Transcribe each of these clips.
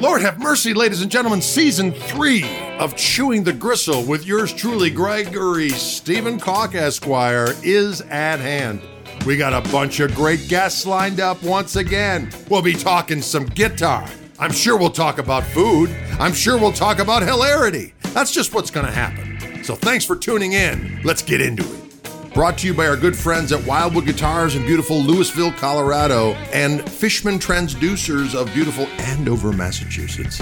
Lord have mercy, ladies and gentlemen, season three of Chewing the Gristle with yours truly, Gregory Stephen Koch Esquire, is at hand. We got a bunch of great guests lined up once again. We'll be talking some guitar. I'm sure we'll talk about food. I'm sure we'll talk about hilarity. That's just what's going to happen. So thanks for tuning in. Let's get into it. Brought to you by our good friends at Wildwood Guitars in beautiful Louisville, Colorado, and Fishman Transducers of beautiful Andover, Massachusetts.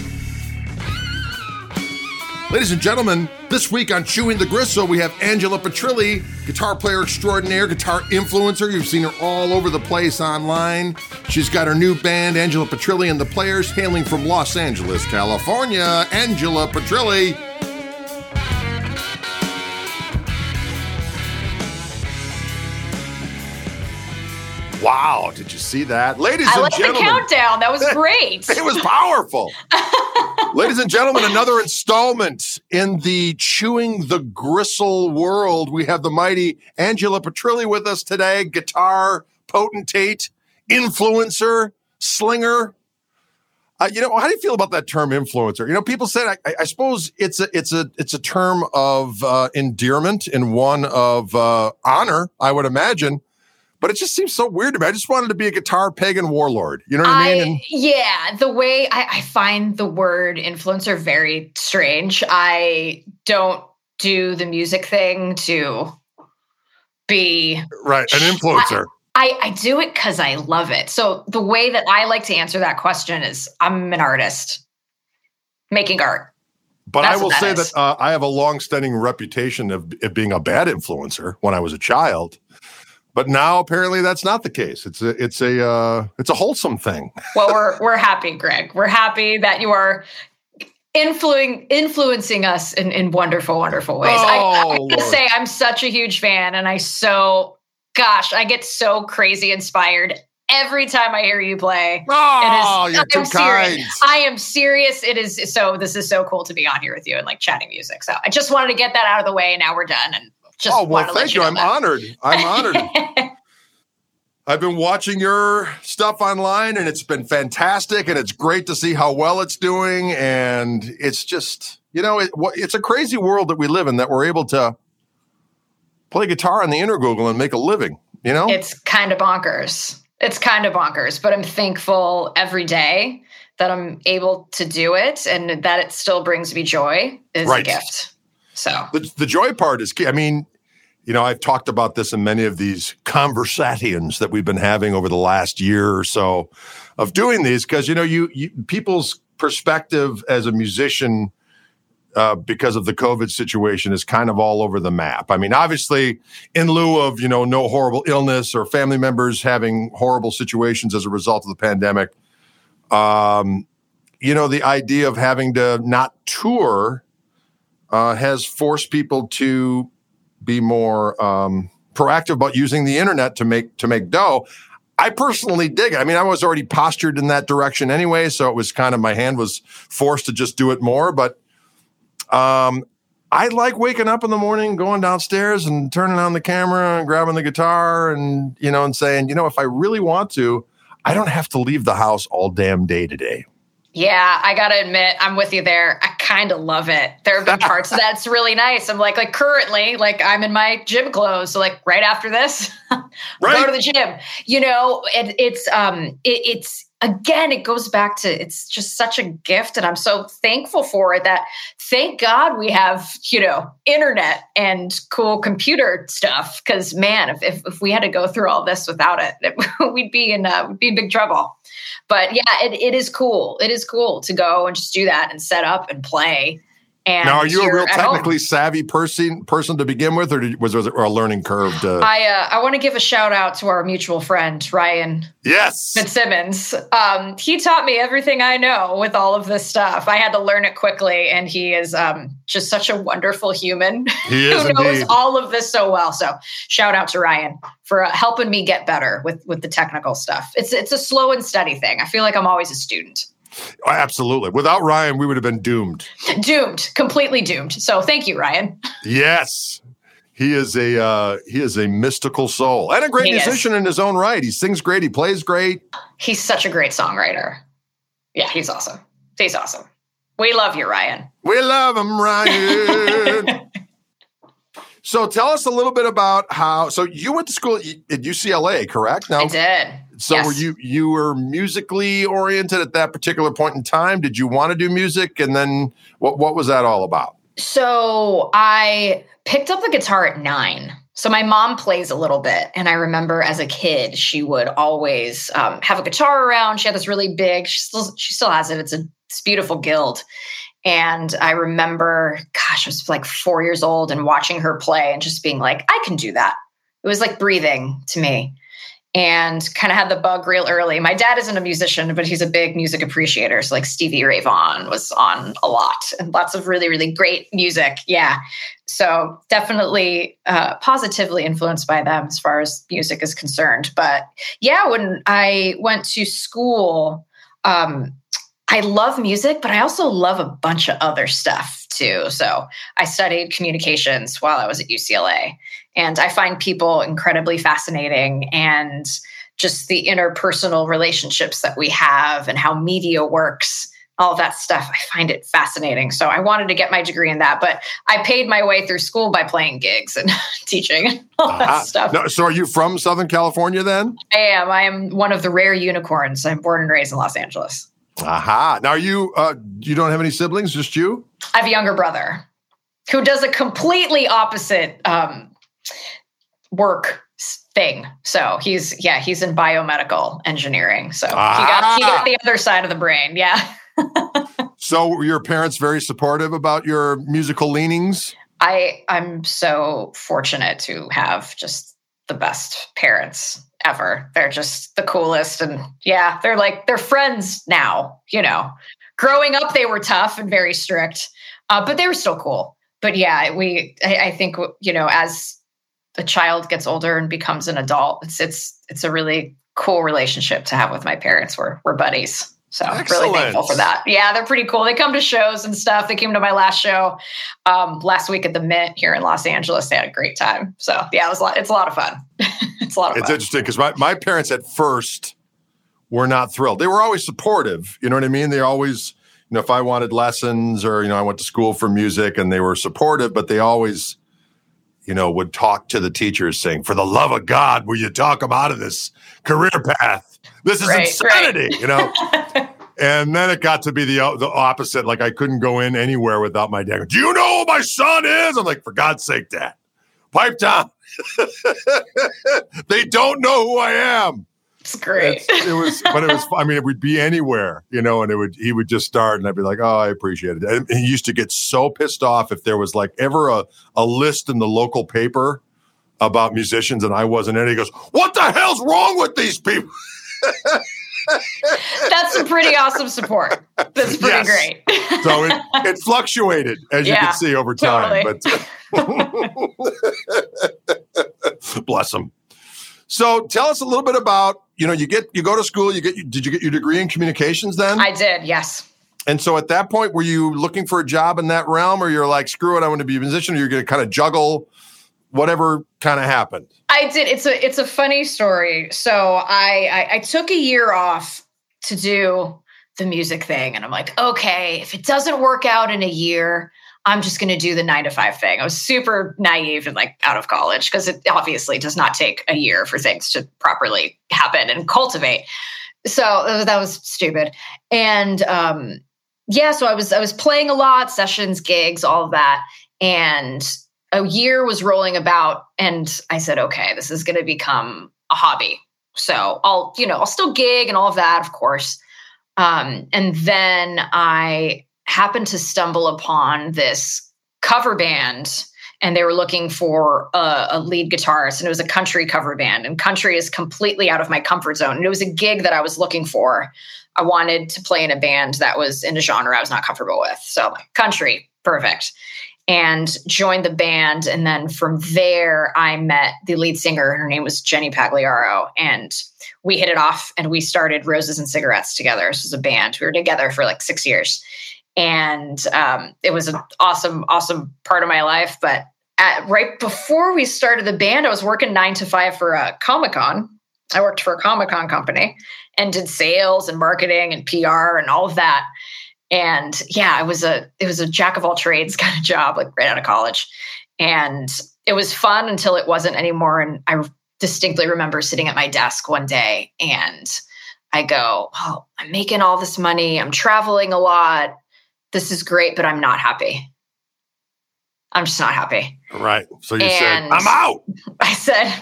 Ladies and gentlemen, this week on Chewing the Gristle, we have Angela Petrilli, guitar player extraordinaire, guitar influencer. You've seen her all over the place online. She's got her new band, Angela Petrilli and the Players, hailing from Los Angeles, California. Angela Petrilli. Wow, did you see that? Ladies and gentlemen, I and like the countdown. That was great. It was powerful. Ladies and gentlemen, another installment in the Chewing the Gristle world. We have the mighty Angela Petrilli with us today, guitar potentate, influencer, slinger. Uh, you know, how do you feel about that term influencer? You know, people said, I, I suppose it's a, it's a, it's a term of uh, endearment and one of uh, honor, I would imagine. But it just seems so weird to me. I just wanted to be a guitar pagan warlord. You know what I, I mean? And- yeah, the way I, I find the word influencer very strange. I don't do the music thing to be right, an influencer. I, I do it because I love it. So the way that I like to answer that question is I'm an artist making art. But That's I will that say is. that uh, I have a long-standing reputation of, of being a bad influencer when I was a child. But now apparently that's not the case. It's a it's a uh, it's a wholesome thing. Well, we're we're happy, Greg. We're happy that you are influencing influencing us in, in wonderful, wonderful ways. I, Oh, I gotta say, I'm such a huge fan, and I so gosh, I get so crazy inspired every time I hear you play. Oh, It is- you're too I'm serious. kind. I am serious. It is so. This is so cool to be on here with you and like chatting music. So I just wanted to get that out of the way. Now we're done, and just oh well, wanted to let thank you. know I'm that. honored. I'm honored. I've been watching your stuff online, and it's been fantastic, and it's great to see how well it's doing. And it's just you know, it, it's a crazy world that we live in that we're able to play guitar on the Intergoogle and make a living. You know, It's kind of bonkers. It's kind of bonkers, but I'm thankful every day that I'm able to do it and that it still brings me joy is Right. a gift. So the, the joy part is key. I mean, you know, I've talked about this in many of these conversations that we've been having over the last year or so of doing these because you know, you, you people's perspective as a musician uh, because of the COVID situation is kind of all over the map. I mean, obviously, in lieu of you know no horrible illness or family members having horrible situations as a result of the pandemic, um, you know, the idea of having to not tour uh, has forced people to be more um, proactive about using the internet to make to make dough. I personally dig it. I mean, I was already postured in that direction anyway, so it was kind of my hand was forced to just do it more. But um, I like waking up in the morning, going downstairs and turning on the camera and grabbing the guitar and you know and saying, you know, if I really want to, I don't have to leave the house all damn day today. Yeah, I gotta admit, I'm with you there. I kind of love it. There have been parts of that's really nice. I'm like, like currently, like I'm in my gym clothes. So like right after this, go Right. to the gym. You know, it, it's um, it, it's again, it goes back to it's just such a gift, and I'm so thankful for it. That thank God we have you know internet and cool computer stuff. Because man, if, if if we had to go through all this without it, it we'd be in uh, be in big trouble. But yeah, it, it is cool. It is cool to go and just do that and set up and play. And Now, are you a real technically savvy person person to begin with, or did, was there a learning curve? To, I uh, I want to give a shout out to our mutual friend Ryan yes, Fitzsimmons. Um, he taught me everything I know with all of this stuff. I had to learn it quickly, and he is um, just such a wonderful human who knows all of this so well. So shout out to Ryan for uh, helping me get better with with the technical stuff. It's it's a slow and steady thing. I feel like I'm always a student. Oh, Absolutely. Without Ryan, we would have been doomed. Doomed, completely doomed. So thank you, Ryan. Yes. He is a uh, he is a mystical soul and a great He is. musician in his own right. He sings great. He plays great. He's such a great songwriter. Yeah, he's awesome. He's awesome. We love you, Ryan. We love him, Ryan. so tell us a little bit about how. So you went to school at UCLA, correct? Now, I did. So yes. were you you were musically oriented at that particular point in time? Did you want to do music? And then what what was that all about? So I picked up the guitar at nine. So my mom plays a little bit, and I remember as a kid, she would always um, have a guitar around. She had this really big. She still she still has it. It's a it's beautiful guild. And I remember, gosh, I was like four years old and watching her play and just being like, I can do that. It was like breathing to me and kind of had the bug real early. My dad isn't a musician, but he's a big music appreciator. So like Stevie Ray Vaughan was on a lot and lots of really, really great music. Yeah. So definitely uh, positively influenced by them as far as music is concerned. But yeah, when I went to school, um, I love music, but I also love a bunch of other stuff too. So I studied communications while I was at UCLA. And I find people incredibly fascinating and just the interpersonal relationships that we have and how media works all that stuff. I find it fascinating. So I wanted to get my degree in that, but I paid my way through school by playing gigs and teaching and all that uh, stuff. No, so are you from Southern California then? I am. I am one of the rare unicorns. I'm born and raised in Los Angeles. Aha. Now you uh you don't have any siblings, just you? I have a younger brother who does a completely opposite um work thing. So he's yeah, he's in biomedical engineering. So ah. he got he got the other side of the brain. Yeah. so were your parents very supportive about your musical leanings? I I'm so fortunate to have just the best parents ever. They're just the coolest. And yeah, they're like, they're friends now, you know. Growing up, they were tough and very strict, uh, but they were still cool. But yeah, we, I, I think, you know, as a child gets older and becomes an adult, it's, it's, it's a really cool relationship to have with my parents. We're, we're buddies. So Excellent. really thankful for that. Yeah, they're pretty cool. They come to shows and stuff. They came to my last show um, last week at the Mint here in Los Angeles. They had a great time. So yeah, it was a lot, it's a lot of fun. it's a lot of it's fun. interesting because my, my parents at first were not thrilled. They were always supportive. You know what I mean? They always, you know, if I wanted lessons or, you know, I went to school for music and they were supportive, but they always, you know, would talk to the teachers saying, for the love of God, will you talk them out of this career path? This is right, insanity, right. you know? and then it got to be the, the opposite. Like I couldn't go in anywhere without my dad. Do you know who my son is? I'm like, for God's sake, dad, pipe down. they don't know who I am. It's great. It's, it was, but it was. I mean, it would be anywhere, you know, and it would. He would just start, and I'd be like, "Oh, I appreciate it." And he used to get so pissed off if there was like ever a a list in the local paper about musicians, and I wasn't in. It. He goes, "What the hell's wrong with these people?" That's some pretty awesome support. That's pretty yes. great. so it, it fluctuated, as yeah, you can see over time. Totally. But bless them. So tell us a little bit about you know you get you go to school you get did you get your degree in communications then? I did. Yes. And so at that point, were you looking for a job in that realm, or you're like, screw it, I want to be a musician, or you're going to kind of juggle whatever kind of happened? I did. It's a it's a funny story. So I, I I took a year off to do the music thing, and I'm like, okay, if it doesn't work out in a year, I'm just going to do the nine to five thing. I was super naive and like out of college because it obviously does not take a year for things to properly happen and cultivate. So that was stupid. And um, yeah, so I was I was playing a lot, sessions, gigs, all of that, and a year was rolling about and I said, okay, this is going to become a hobby. So I'll, you know, I'll still gig and all of that, of course. Um, and then I happened to stumble upon this cover band and they were looking for a, a, lead guitarist and it was a country cover band and country is completely out of my comfort zone and it was a gig that i was looking for i wanted to play in a band that was in a genre i was not comfortable with so country perfect and joined the band. And then from there, I met the lead singer. Her name was Jenny Pagliaro. And we hit it off and we started Roses and Cigarettes together. This was a band. We were together for like six years. And um, it was an awesome, awesome part of my life. But at, right before we started the band, I was working nine to five for a Comic Con. I worked for a Comic Con company and did sales and marketing and PR and all of that And yeah, it was a it was a jack of all trades kind of job, like right out of college. And it was fun until it wasn't anymore. And I distinctly remember sitting at my desk one day and I go, Oh, I'm making all this money. I'm traveling a lot. This is great, but I'm not happy. I'm just not happy. Right. So you and said, I'm out. I said,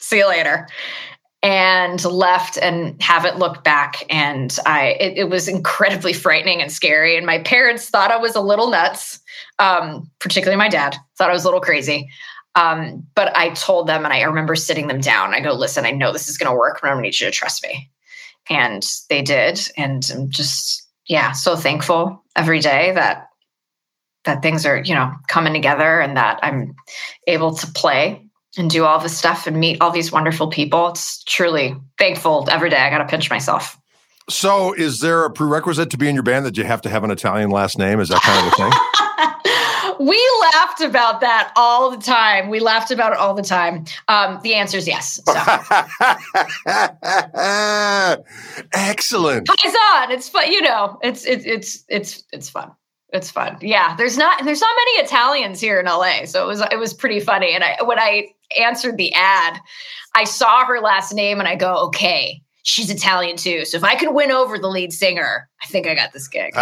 see you later and left and haven't looked back. And i it, it, was incredibly frightening and scary. And my parents thought i was a little nuts um, particularly my dad thought i was a little crazy. Um, but i told them and i remember sitting them down. I go listen i know this is going to work but i need you to trust me. And they did. And i'm just yeah so thankful every day that that things are you know coming together and that i'm able to play and do all this stuff and meet all these wonderful people. It's truly thankful every day. I got to pinch myself. So, is there a prerequisite to be in your band that you have to have an Italian last name? Is that kind of a thing? we laughed about that all the time. We laughed about it all the time. Um, the answer is yes. So. Excellent. Eyes on. It's fun. You know, it's it's it's it's it's fun it's fun. Yeah, there's not there's not many Italians here in LA, so it was it was pretty funny. And I when I answered the ad, I saw her last name and I go, okay, she's Italian too. So if I can win over the lead singer, I think I got this gig. so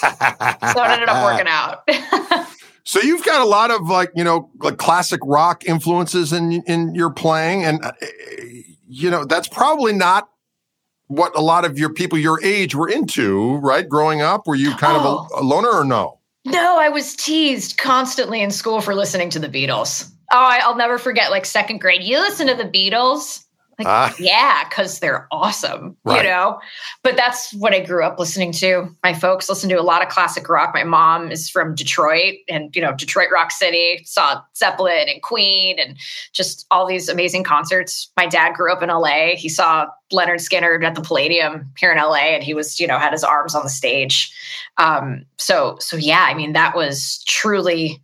it ended up working out. so you've got a lot of like you know like classic rock influences in in your playing, and uh, you know that's probably not what a lot of your people your age were into, right? Growing up, were you kind oh. of a, oh. a loner or no? No, I was teased constantly in school for listening to the Beatles. Oh, I, will never forget, like second grade. You listen to the Beatles? Like, uh, yeah, because they're awesome, right. you know? But that's what I grew up listening to. My folks listen to a lot of classic rock. My mom is from Detroit and, you know, Detroit Rock City, saw Zeppelin and Queen and just all these amazing concerts. My dad grew up in LA. He saw Lynyrd Skynyrd at the Palladium here in LA and he was, you know, had his arms on the stage. Um, so, so yeah, I mean, that was truly,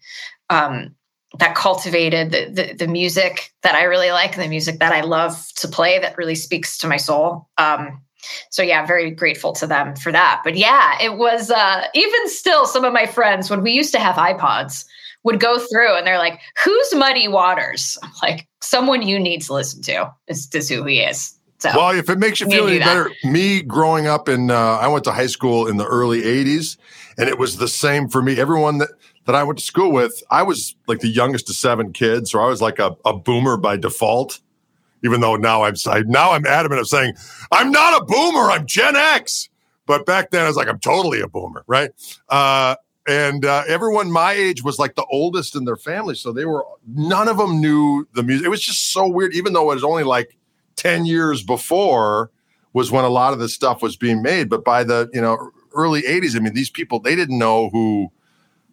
um, that cultivated the, the, the music that I really like and the music that I love to play that really speaks to my soul. Um, so yeah, very grateful to them for that. But yeah, it was uh, even still some of my friends when we used to have iPods would go through and they're like, "Who's Muddy Waters?" I'm like, "Someone you need to listen to is, is who he is." So, well, if it makes you feel any better, me growing up in, uh, I went to high school in the early '80s, and it was the same for me. Everyone that that I went to school with, I was like the youngest of seven kids, so I was like a, a boomer by default. Even though now I'm I, now I'm adamant of saying I'm not a boomer, I'm Gen X. But back then I was like I'm totally a boomer, right? Uh, and uh, everyone my age was like the oldest in their family, so they were none of them knew the music. It was just so weird, even though it was only like ten years before was when a lot of this stuff was being made. But by the you know early '80s, I mean these people they didn't know who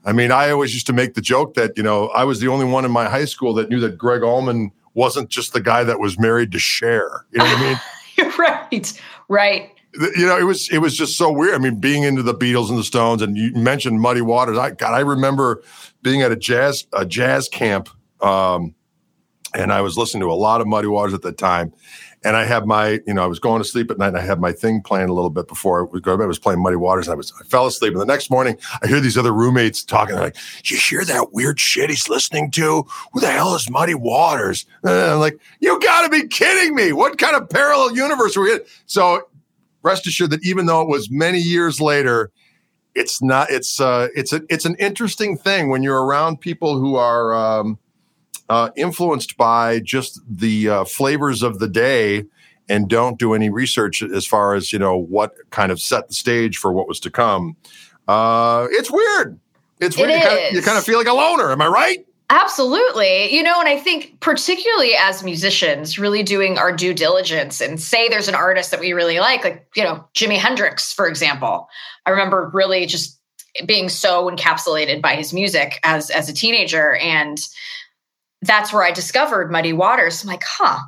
I mean, I always used to make the joke that, you know, I was the only one in my high school that knew that Gregg Allman wasn't just the guy that was married to Cher. You know what I mean? You're right. Right. You know, it was it was just so weird. I mean, being into the Beatles and the Stones, and you mentioned Muddy Waters. I God, I remember being at a jazz a jazz camp, um, and I was listening to a lot of Muddy Waters at the time and I had my, you know, I was going to sleep at night and I had my thing playing a little bit before I would go to bed. I was playing Muddy Waters. And I was, I fell asleep. And the next morning I hear these other roommates talking. They're like, you hear that weird shit he's listening to? Who the hell is Muddy Waters? And I'm like, you gotta be kidding me. What kind of parallel universe are we in? So rest assured that even though it was many years later, it's not, it's, uh, it's a, it's an interesting thing when you're around people who are, um, uh, influenced by just the uh, flavors of the day and don't do any research as far as you know what kind of set the stage for what was to come. Uh, it's weird. It's weird. It you, kind of, you kind of feel like a loner. Am I right? Absolutely. You know, and I think particularly as musicians, really doing our due diligence and say there's an artist that we really like, like, you know, Jimi Hendrix, for example. I remember really just being so encapsulated by his music as as a teenager and that's where I discovered Muddy Waters. I'm like, huh.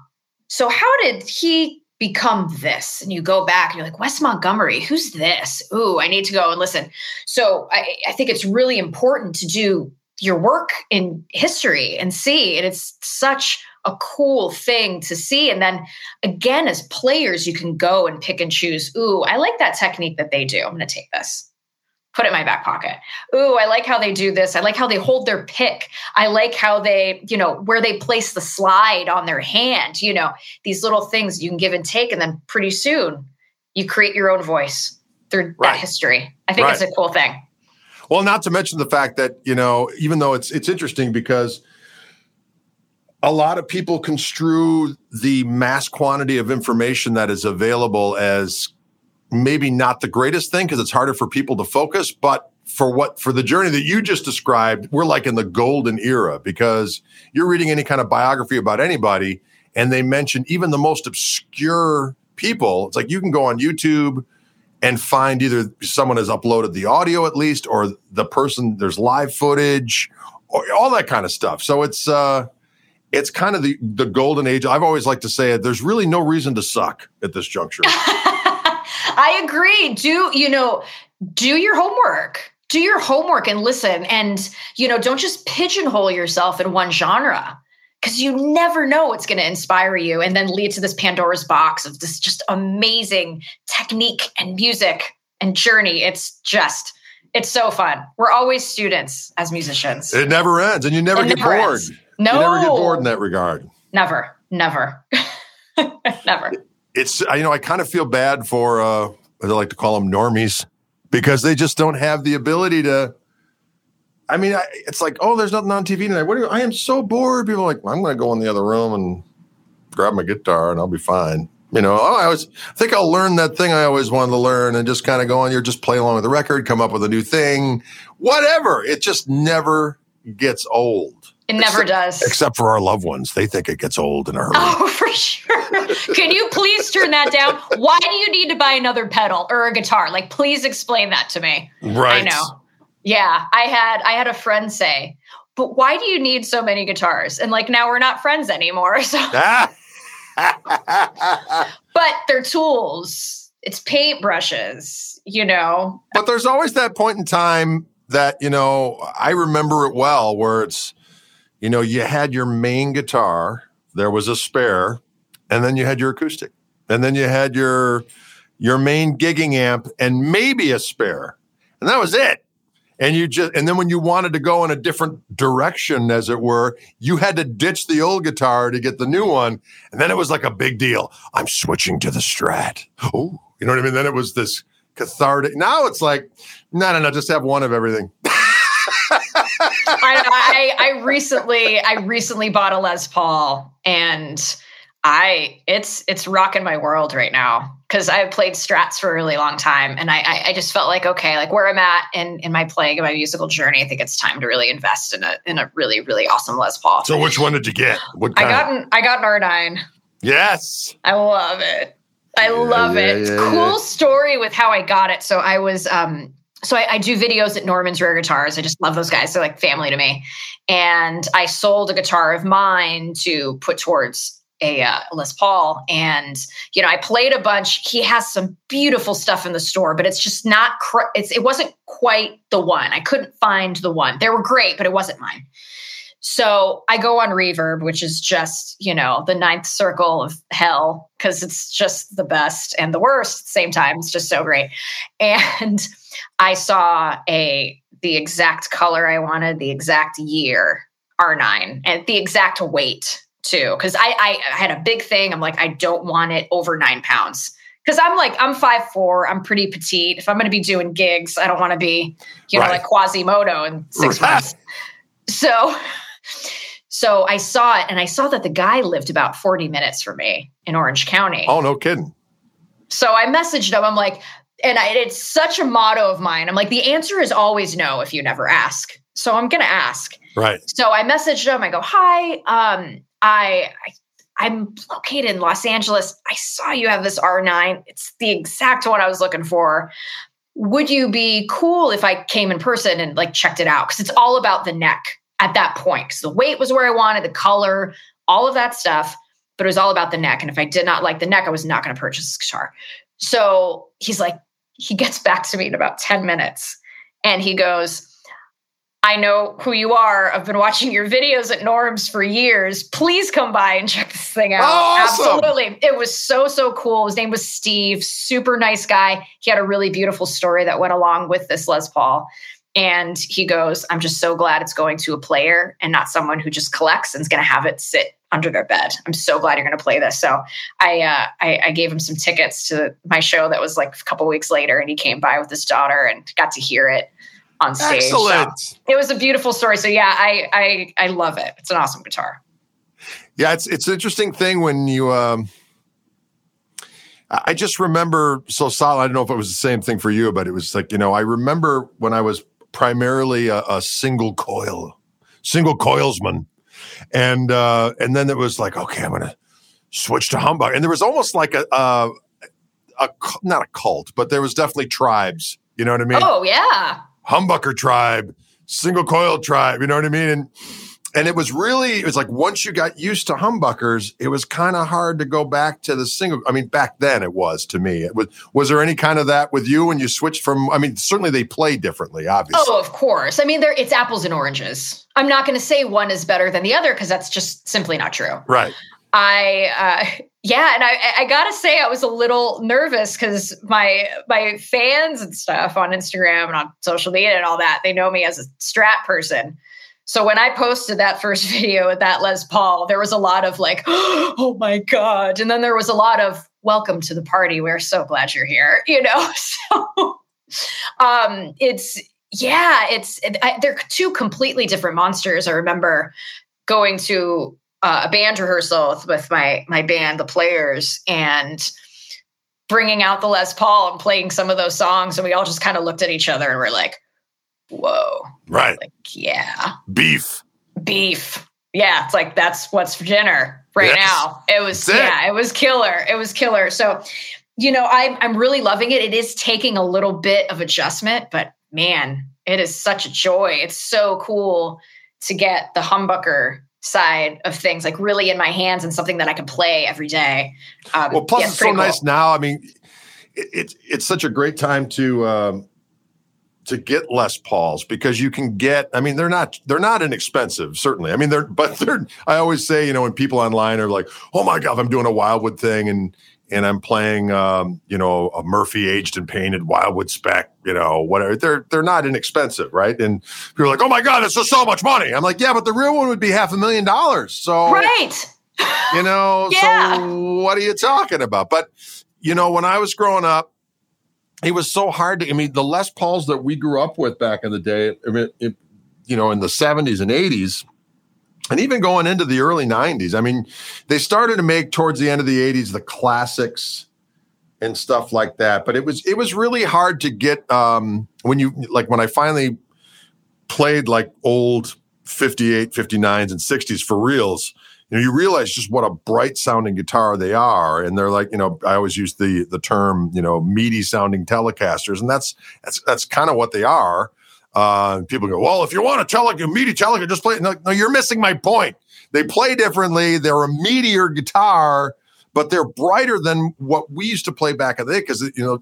So how did he become this? And you go back and you're like, Wes Montgomery, who's this? Ooh, I need to go and listen. So I, I think it's really important to do your work in history and see. And it's such a cool thing to see. And then again, as players, you can go and pick and choose. Ooh, I like that technique that they do. I'm going to take this. Put it in my back pocket. Ooh, I like how they do this. I like how they hold their pick. I like how they, you know, where they place the slide on their hand, you know, these little things you can give and take. And then pretty soon you create your own voice through right. that history. I think right. it's a cool thing. Well, not to mention the fact that, you know, even though it's it's interesting because a lot of people construe the mass quantity of information that is available as maybe not the greatest thing because it's harder for people to focus, but for what for the journey that you just described, we're like in the golden era because you're reading any kind of biography about anybody and they mention even the most obscure people. It's like you can go on YouTube and find either someone has uploaded the audio at least or the person there's live footage or all that kind of stuff. So it's uh it's kind of the the golden age. I've always liked to say it. There's really no reason to suck at this juncture. I agree. Do, you know, do your homework. Do your homework and listen. And, you know, don't just pigeonhole yourself in one genre because you never know what's going to inspire you and then lead to this Pandora's box of this just amazing technique and music and journey. It's just, it's so fun. We're always students as musicians. It never ends and you never it get never bored. Ends. No. You never get bored in that regard. Never, never, never it's you know I kind of feel bad for uh, I like to call them normies because they just don't have the ability to. I mean, I, it's like, oh, there's nothing on TV tonight. What are you? I am so bored. People are like, well, I'm going to go in the other room and grab my guitar and I'll be fine. You know, oh, I was I think I'll learn that thing I always wanted to learn and just kind of go on. You're just play along with the record, come up with a new thing, whatever. It just never gets old. It never except, does. Except for our loved ones. They think it gets old in a hurry. Oh, for sure. Can you please turn that down? Why do you need to buy another pedal or a guitar? Like, please explain that to me. Right. I know. Yeah. I had I had a friend say, but why do you need so many guitars? And like now we're not friends anymore. So but they're tools. It's paintbrushes, you know. But there's always that point in time that, you know, I remember it well where it's you know, you had your main guitar, there was a spare, and then you had your acoustic. And then you had your your main gigging amp and maybe a spare. And that was it. And you just and then when you wanted to go in a different direction as it were, you had to ditch the old guitar to get the new one. And then it was like a big deal. I'm switching to the Strat. Oh, you know what I mean? Then it was this cathartic. Now it's like, no, no, no, just have one of everything. I, I, I recently I recently bought a Les Paul and I it's it's rocking my world right now because I've played strats for a really long time and I, I, I just felt like okay like where I'm at in in my playing and my musical journey I think it's time to really invest in a in a really really awesome Les Paul. So which one did you get? What I got an I got an R9. Yes, I love it. I yeah, love yeah, it. Yeah, cool story with how I got it. So I was um so I, I, do videos at Norman's Rare Guitars. I just love those guys. They're like family to me. And I sold a guitar of mine to put towards a uh, Les Paul. And, you know, I played a bunch. He has some beautiful stuff in the store, but it's just not, cr- it's, it wasn't quite the one. I couldn't find the one. They were great, but it wasn't mine. So I go on Reverb, which is just, you know, the ninth circle of hell because it's just the best and the worst at the same time. It's just so great. And I saw a the exact color I wanted, the exact year, R9, and the exact weight too. Cause I, I, had a big thing. I'm like, I don't want it over nine pounds. Cause I'm like, I'm five four, I'm pretty petite. If I'm gonna be doing gigs, I don't want to be, you know, like Quasimodo in six right. months. So so I saw it and I saw that the guy lived about 40 minutes from me in Orange County. Oh, no kidding. So I messaged him. I'm like, and I, it's such a motto of mine. I'm like, the answer is always no if you never ask. So I'm going to ask. Right. So I messaged him. I go, hi, um, I, I I'm located in Los Angeles. I saw you have this R9. It's the exact one I was looking for. Would you be cool if I came in person and like checked it out? Because it's all about the neck at that point. Because the weight was where I wanted, the color, all of that stuff. But it was all about the neck. And if I did not like the neck, I was not going to purchase this guitar. So he's like, he gets back to me in about 10 minutes and he goes, I know who you are. I've been watching your videos at Norm's for years. Please come by and check this thing out. Awesome. Absolutely. It was so, so cool. His name was Steve, super nice guy. He had a really beautiful story that went along with this Les Paul. And he goes, I'm just so glad it's going to a player and not someone who just collects and is going to have it sit under their bed. I'm so glad you're going to play this. So I, uh, I, I gave him some tickets to my show that was like a couple weeks later, and he came by with his daughter and got to hear it on stage. Excellent. So it was a beautiful story. So yeah, I I I love it. It's an awesome guitar. Yeah, it's it's an interesting thing when you. Um, I just remember so solid. I don't know if it was the same thing for you, but it was like you know I remember when I was primarily a, a single coil, single coilsman, and uh, and then it was like okay, I'm gonna switch to humbug, and there was almost like a, a, a not a cult, but there was definitely tribes. You know what I mean? Oh yeah, humbucker tribe, single coil tribe. You know what I mean? And and it was really it was like once you got used to humbuckers, it was kind of hard to go back to the single. I mean, back then it was to me. It was was there any kind of that with you when you switched from? I mean, certainly they play differently, obviously. Oh, of course. I mean, there it's apples and oranges. I'm not going to say one is better than the other because that's just simply not true. Right. I uh, yeah, and I, I gotta say I was a little nervous because my my fans and stuff on Instagram and on social media and all that they know me as a strat person. So when I posted that first video with that Les Paul, there was a lot of like, oh my god, and then there was a lot of welcome to the party. We're so glad you're here. You know, so um, it's yeah, it's it, I, they're two completely different monsters. I remember going to uh, a band rehearsal with my my band, the Players, and bringing out the Les Paul and playing some of those songs, and we all just kind of looked at each other and we're like, "Whoa!" Right? Like, yeah, beef, beef. Yeah, it's like that's what's for dinner right yes. now. It was That's yeah, it. it was killer. It was killer. So, you know, I'm I'm really loving it. It is taking a little bit of adjustment, but man, it is such a joy. It's so cool to get the humbucker side of things, like really in my hands and something that I can play every day. Um, well, plus yeah, it's so cool. nice now. I mean, it, it's it's such a great time to um, to get Les Pauls because you can get. I mean, they're not they're not inexpensive, certainly. I mean, they're but they're. I always say, you know, when people online are like, "Oh my god, I'm doing a Wildwood thing," and and I'm playing, um, you know, a Murphy aged and painted Wildwood spec, you know, whatever. They're they're not inexpensive, right? And people are like, "Oh my god, it's just so much money." I'm like, "Yeah, but the real one would be half a million dollars." So, right, you know, yeah. so what are you talking about? But you know, when I was growing up, it was so hard to. I mean, the Les Pauls that we grew up with back in the day, I mean, it, you know, in the 70s and 80s and even going into the early 90s i mean they started to make towards the end of the 80s the classics and stuff like that but it was it was really hard to get um when you like when i finally played like old 58 59s and 60s for reals you know you realize just what a bright sounding guitar they are and they're like you know i always use the the term you know meaty sounding telecasters and that's that's that's kind of what they are uh, people go, well, if you want a Teleca, meaty Teleca, just play. No, no, you're missing my point. They play differently. They're a meatier guitar, but they're brighter than what we used to play back in the day because you know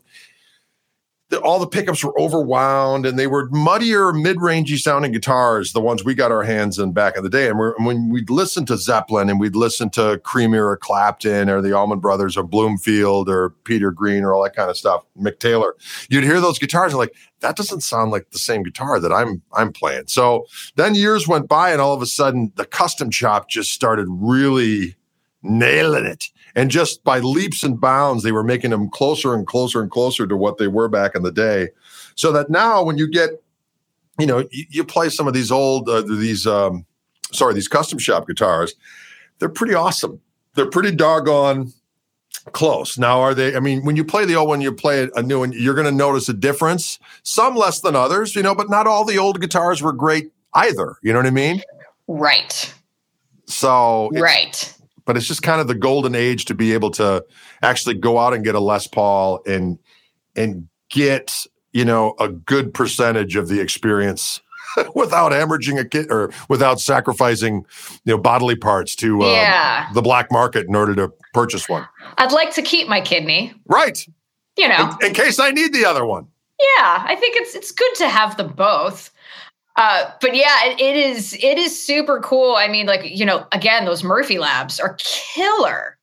the, all the pickups were overwound and they were muddier, mid-rangey sounding guitars, the ones we got our hands in back in the day. And when we'd listen to Zeppelin and we'd listen to Creamer or Clapton or the Allman Brothers or Bloomfield or Peter Green or all that kind of stuff, Mick Taylor, you'd hear those guitars and like, that doesn't sound like the same guitar that I'm I'm playing. So then years went by and all of a sudden the custom shop just started really nailing it. And just by leaps and bounds, they were making them closer and closer and closer to what they were back in the day. So that now, when you get, you know, you, you play some of these old, uh, these, um, sorry, these custom shop guitars, they're pretty awesome. They're pretty doggone close. Now, are they? I mean, when you play the old one, you play a new one, you're going to notice a difference. Some less than others, you know, but not all the old guitars were great either. You know what I mean? Right. So, right but it's just kind of the golden age to be able to actually go out and get a Les Paul and and get you know a good percentage of the experience without hemorrhaging a kid or without sacrificing you know bodily parts to uh, yeah. the black market in order to purchase one. I'd like to keep my kidney. Right. You know, in, in case I need the other one. Yeah, I think it's it's good to have them both. Uh, but yeah, it, it is it is super cool. I mean, like you know, again, those Murphy Labs are killer.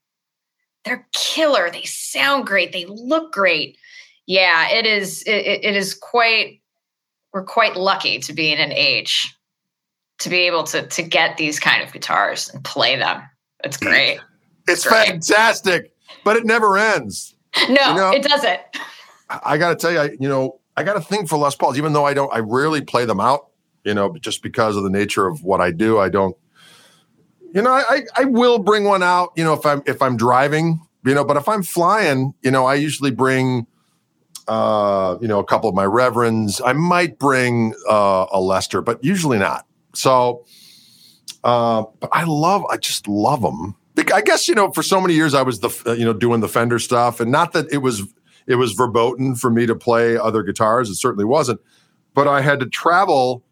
They're killer. They sound great. They look great. Yeah, it is. It, it is quite. We're quite lucky to be in an age to be able to to get these kind of guitars and play them. It's great. It's great. fantastic, but it never ends. No, you know, it doesn't. I got to tell you, I, you know, I got a thing for Les Pauls, even though I don't, I rarely play them out, you know, just because of the nature of what I do. I don't, you know, I, I will bring one out, you know, if I'm, if I'm driving, you know, but if I'm flying, you know, I usually bring, uh, you know, a couple of my reverends. I might bring uh, a Lester, but usually not. So, uh, but I love, I just love them. I guess you know, for so many years I was the you know doing the Fender stuff, and not that it was it was verboten for me to play other guitars. It certainly wasn't, but I had to travel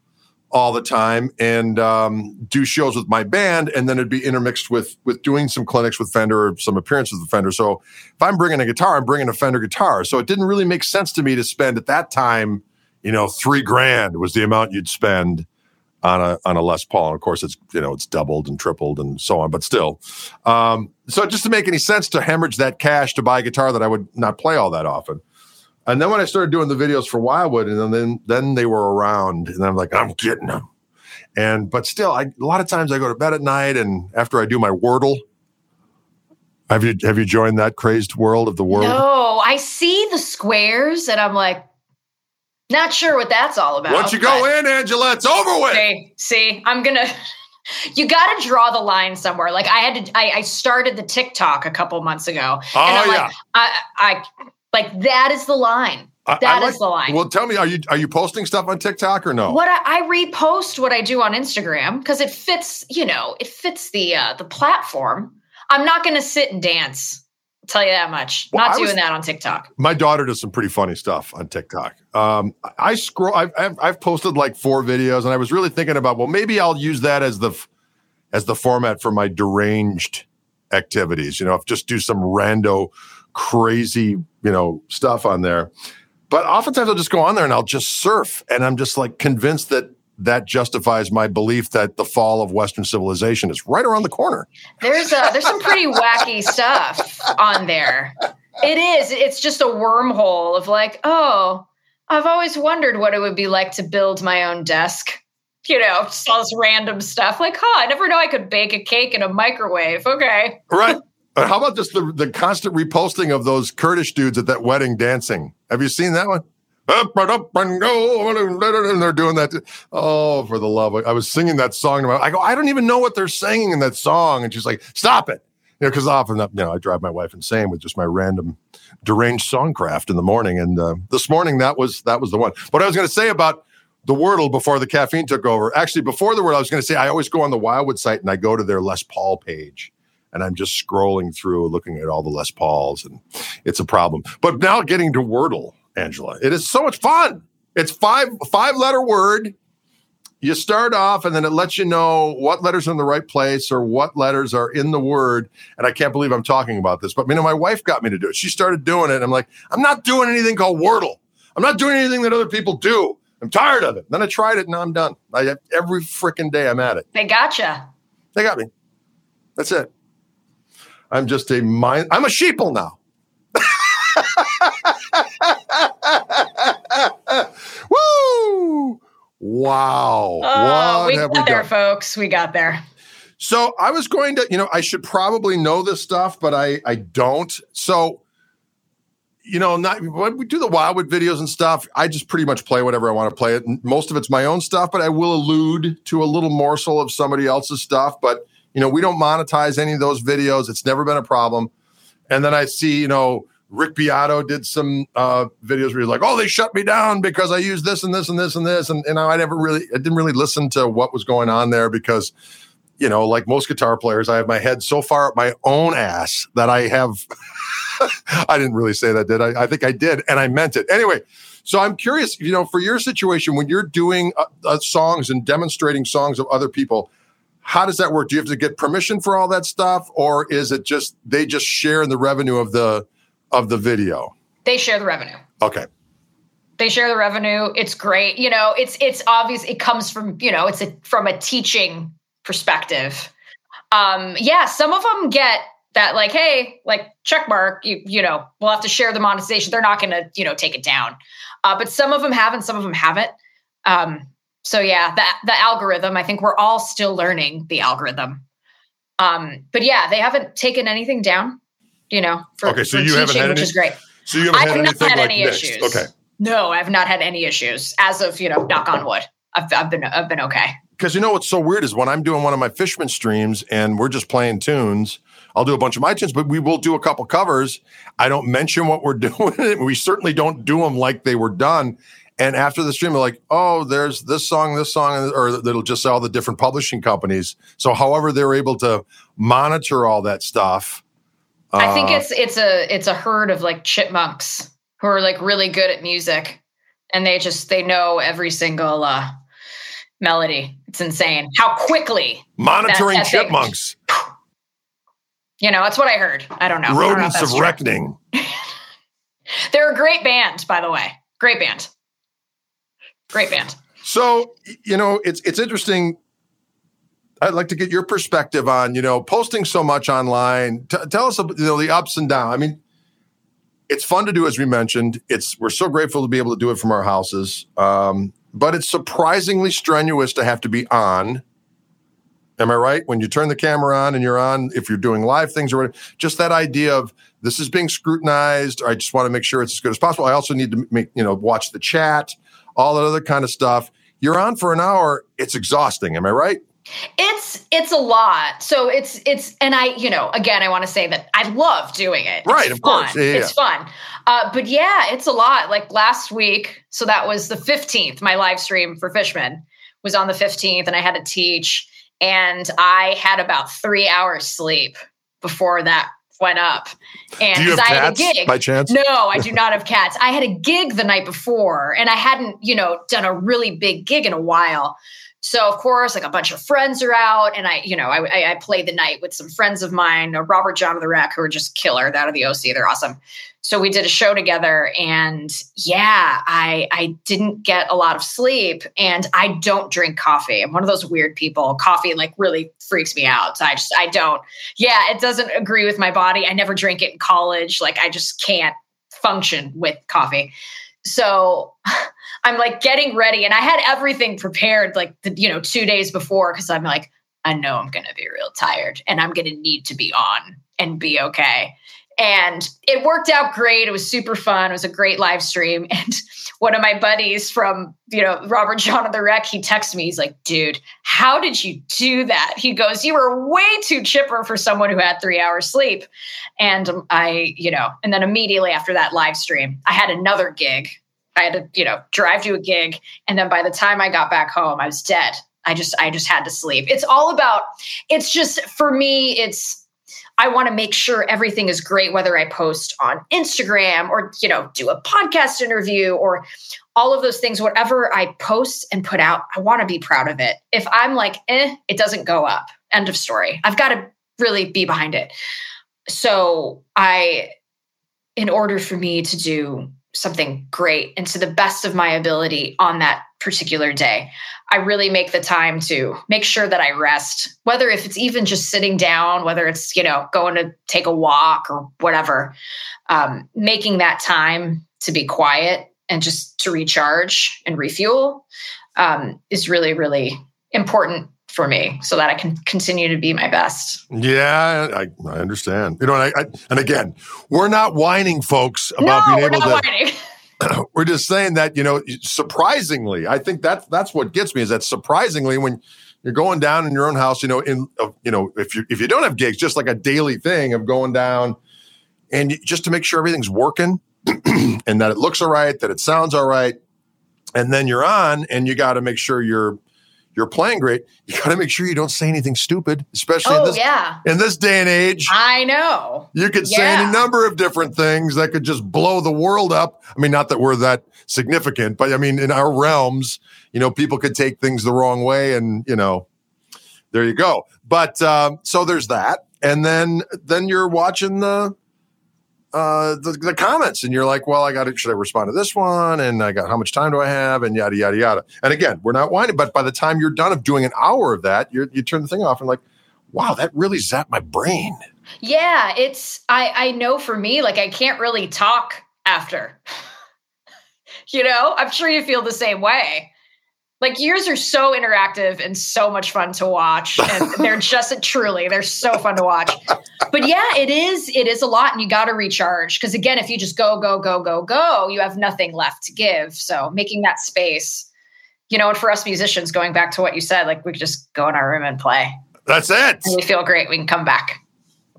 all the time and um, do shows with my band, and then it'd be intermixed with with doing some clinics with Fender or some appearances with Fender. So if I'm bringing a guitar, I'm bringing a Fender guitar. So it didn't really make sense to me to spend at that time, you know, three grand was the amount you'd spend on a on a Les Paul. And of course, it's you know it's doubled and tripled and so on, but still. Um, so just to make any sense to hemorrhage that cash to buy a guitar that I would not play all that often. And then when I started doing the videos for Wildwood, and then then they were around, and I'm like, I'm getting them. And but still, I, a lot of times I go to bed at night, and after I do my Wordle. Have you have you joined that crazed world of the world? No, I see the squares and I'm like, not sure what that's all about. Once you go in, Angela, it's over with. See, see, I'm gonna. You got to draw the line somewhere. Like I had to. I, I started the TikTok a couple months ago, oh, and I'm yeah. like, I, I, like that is the line. That I, I like, is the line. Well, tell me, are you are you posting stuff on TikTok or no? What I, I repost what I do on Instagram because it fits. You know, it fits the uh, the platform. I'm not going to sit and dance tell you that much. Well, Not doing was, that on TikTok. My daughter does some pretty funny stuff on TikTok. Um, I scroll. I've, I've, I've posted like four videos, and I was really thinking about well, maybe I'll use that as the as the format for my deranged activities. You know, if just do some rando, crazy, you know, stuff on there. But oftentimes I'll just go on there and I'll just surf, and I'm just like convinced that that justifies my belief that the fall of Western civilization is right around the corner. There's a, there's some pretty wacky stuff on there. It is. It's just a wormhole of like, oh, I've always wondered what it would be like to build my own desk. You know, just all this random stuff. Like, huh, I never know I could bake a cake in a microwave. Okay. Right. How about just the, the constant reposting of those Kurdish dudes at that wedding dancing? Have you seen that one? up and up and go, and they're doing that. Oh, for the love! Of, I was singing that song. To my. I go, I don't even know what they're singing in that song, and she's like, "Stop it!" You know, because often, you know, I drive my wife insane with just my random deranged songcraft in the morning. And uh, this morning, that was that was the one. What I was going to say about the Wordle before the caffeine took over. Actually, before the Wordle, I was going to say I always go on the Wildwood site and I go to their Les Paul page and I'm just scrolling through looking at all the Les Pauls, and it's a problem. But now getting to Wordle, Angela. It is so much fun. It's five five letter word. You start off and then it lets you know what letters are in the right place or what letters are in the word. And I can't believe I'm talking about this, but you know, my wife got me to do it. She started doing it. And I'm like, I'm not doing anything called Wordle. I'm not doing anything that other people do. I'm tired of it. Then I tried it and now I'm done. I every freaking day I'm at it. They gotcha. They got me. That's it. I'm just a mind. I'm a sheeple now. Woo! Wow. Oh, we got we there, folks. We got there. So I was going to, you know, I should probably know this stuff, but I I don't. So, you know, not when we do the Wildwood videos and stuff, I just pretty much play whatever I want to play it. Most of it's my own stuff, but I will allude to a little morsel of somebody else's stuff. But you know, we don't monetize any of those videos. It's never been a problem. And then I see, you know, Rick Beato did some uh, videos where he's like, "Oh, they shut me down because I used this and this and this and this," and, and I never really, I didn't really listen to what was going on there because, you know, like most guitar players, I have my head so far up my own ass that I have. I didn't really say that, did I? I think I did, and I meant it anyway. So I'm curious, you know, for your situation when you're doing uh, uh, songs and demonstrating songs of other people, how does that work? Do you have to get permission for all that stuff, or is it just they just share in the revenue of the of the video? They share the revenue. Okay. They share the revenue. It's great. You know, it's it's obvious. It comes from you know, it's a, from a teaching perspective. Um, yeah, some of them get that like, hey, like check mark. You you know, we'll have to share the monetization. They're not going to you know take it down. Uh, but some of them haven't. Some of them haven't. Um, so yeah, the the algorithm. I think we're all still learning the algorithm. Um, but yeah, they haven't taken anything down. You know, for, okay, so for you teaching, haven't had which any, is great. So you haven't had I've anything not had like any next. issues. Okay. No, I've not had any issues as of you know, knock on wood. I've, I've been I've been okay. Because you know what's so weird is when I'm doing one of my Fishman streams and we're just playing tunes, I'll do a bunch of my tunes, but we will do a couple covers. I don't mention what we're doing. we certainly don't do them like they were done. And after the stream, they're like, oh, there's this song, this song, or it'll just all the different publishing companies. So, however, they're able to monitor all that stuff. I think uh, it's it's a it's a herd of like chipmunks who are like really good at music, and they just they know every single uh, melody. It's insane how quickly monitoring that thing- chipmunks, You know, that's what I heard. I don't know. I don't know rodents of reckoning. They're a great band, by the way. Great band. Great band. So you know, it's it's interesting. I'd like to get your perspective on you know posting so much online. T- tell us about, you know the ups and downs. I mean, it's fun to do, as we mentioned. It's we're so grateful to be able to do it from our houses, um, but it's surprisingly strenuous to have to be on. Am I right? When you turn the camera on and you're on, if you're doing live things or whatever, just that idea of this is being scrutinized. I just want to make sure it's as good as possible. I also need to make you know watch the chat, all that other kind of stuff. You're on for an hour. It's exhausting. Am I right? It's it's a lot. So it's it's and I you know again I want to say that I love doing it. It's Right, of fun. course. Yeah, yeah, It's fun. Uh, but yeah, it's a lot. Like last week, so that was the fifteenth. My live stream for Fishman was on the fifteenth, and I had to teach, and I had about three hours sleep before that went up. And Do you have I had a gig. by chance? No, I do not have cats. I had a gig the night before and I hadn't, you know, done a really big gig in a while. So of course, like a bunch of friends are out, and I, you know, I, I, I played the night with some friends of mine, Robert Jon of the Wreck, who are just killer. That of the OC, they're awesome. So we did a show together, and yeah, I I didn't get a lot of sleep, and I don't drink coffee. I'm one of those weird people. Coffee like really freaks me out. So I just I don't. Yeah, it doesn't agree with my body. I never drank it in college. Like I just can't function with coffee. So I'm like getting ready and I had everything prepared like the, you know, 2 days before cuz I'm like I know I'm going to be real tired and I'm going to need to be on and be okay. And it worked out great. It was super fun. It was a great live stream. And one of my buddies from, you know, Robert Jon of the Wreck, he texted me. He's like, dude, how did you do that? He goes, you were way too chipper for someone who had three hours sleep. And I, you know, and then immediately after that live stream, I had another gig. I had to, you know, drive to a gig. And then by the time I got back home, I was dead. I just, I just had to sleep. It's all about, it's just for me, it's, I want to make sure everything is great, whether I post on Instagram or, you know, do a podcast interview or all of those things, whatever I post and put out, I want to be proud of it. If I'm like, eh, it doesn't go up, end of story. I've got to really be behind it. So I, in order for me to do something great and to the best of my ability on that particular day, I really make the time to make sure that I rest, whether if it's even just sitting down, whether it's, you know, going to take a walk or whatever, um, making that time to be quiet and just to recharge and refuel um, is really, really important for me so that I can continue to be my best. Yeah, I, I understand. You know, and, I, I, and again, we're not whining, folks, about no, being able to. whining. we're just saying that you know, surprisingly, I think that's that's what gets me is that surprisingly when you're going down in your own house, you know, in uh, you know, if you if you don't have gigs, just like a daily thing of going down and just to make sure everything's working and that it looks all right, that it sounds all right, and then you're on and you got to make sure you're you're playing great. You got to make sure you don't say anything stupid, especially in Oh, this yeah. in this day and age. I know. You could say Yeah. any number of different things that could just blow the world up. I mean, not that we're that significant, but I mean, in our realms, you know, people could take things the wrong way, and you know, there you go. But um, so there's that, and then then you're watching the uh, the, the comments, and you're like, well, I got it. should I respond to this one, and I got how much time do I have, and yada yada yada. And again, we're not whining, but by the time you're done of doing an hour of that, you you turn the thing off and like, wow, that really zapped my brain. Yeah, it's I I know for me, like I can't really talk after. you know, I'm sure you feel the same way like yours are so interactive and so much fun to watch and they're just truly they're so fun to watch. But yeah it is it is a lot and you got to recharge because again if you just go go go go go you have nothing left to give. So making that space you know and for us musicians going back to what you said like we could just go in our room and play. That's it. And we feel great we can come back.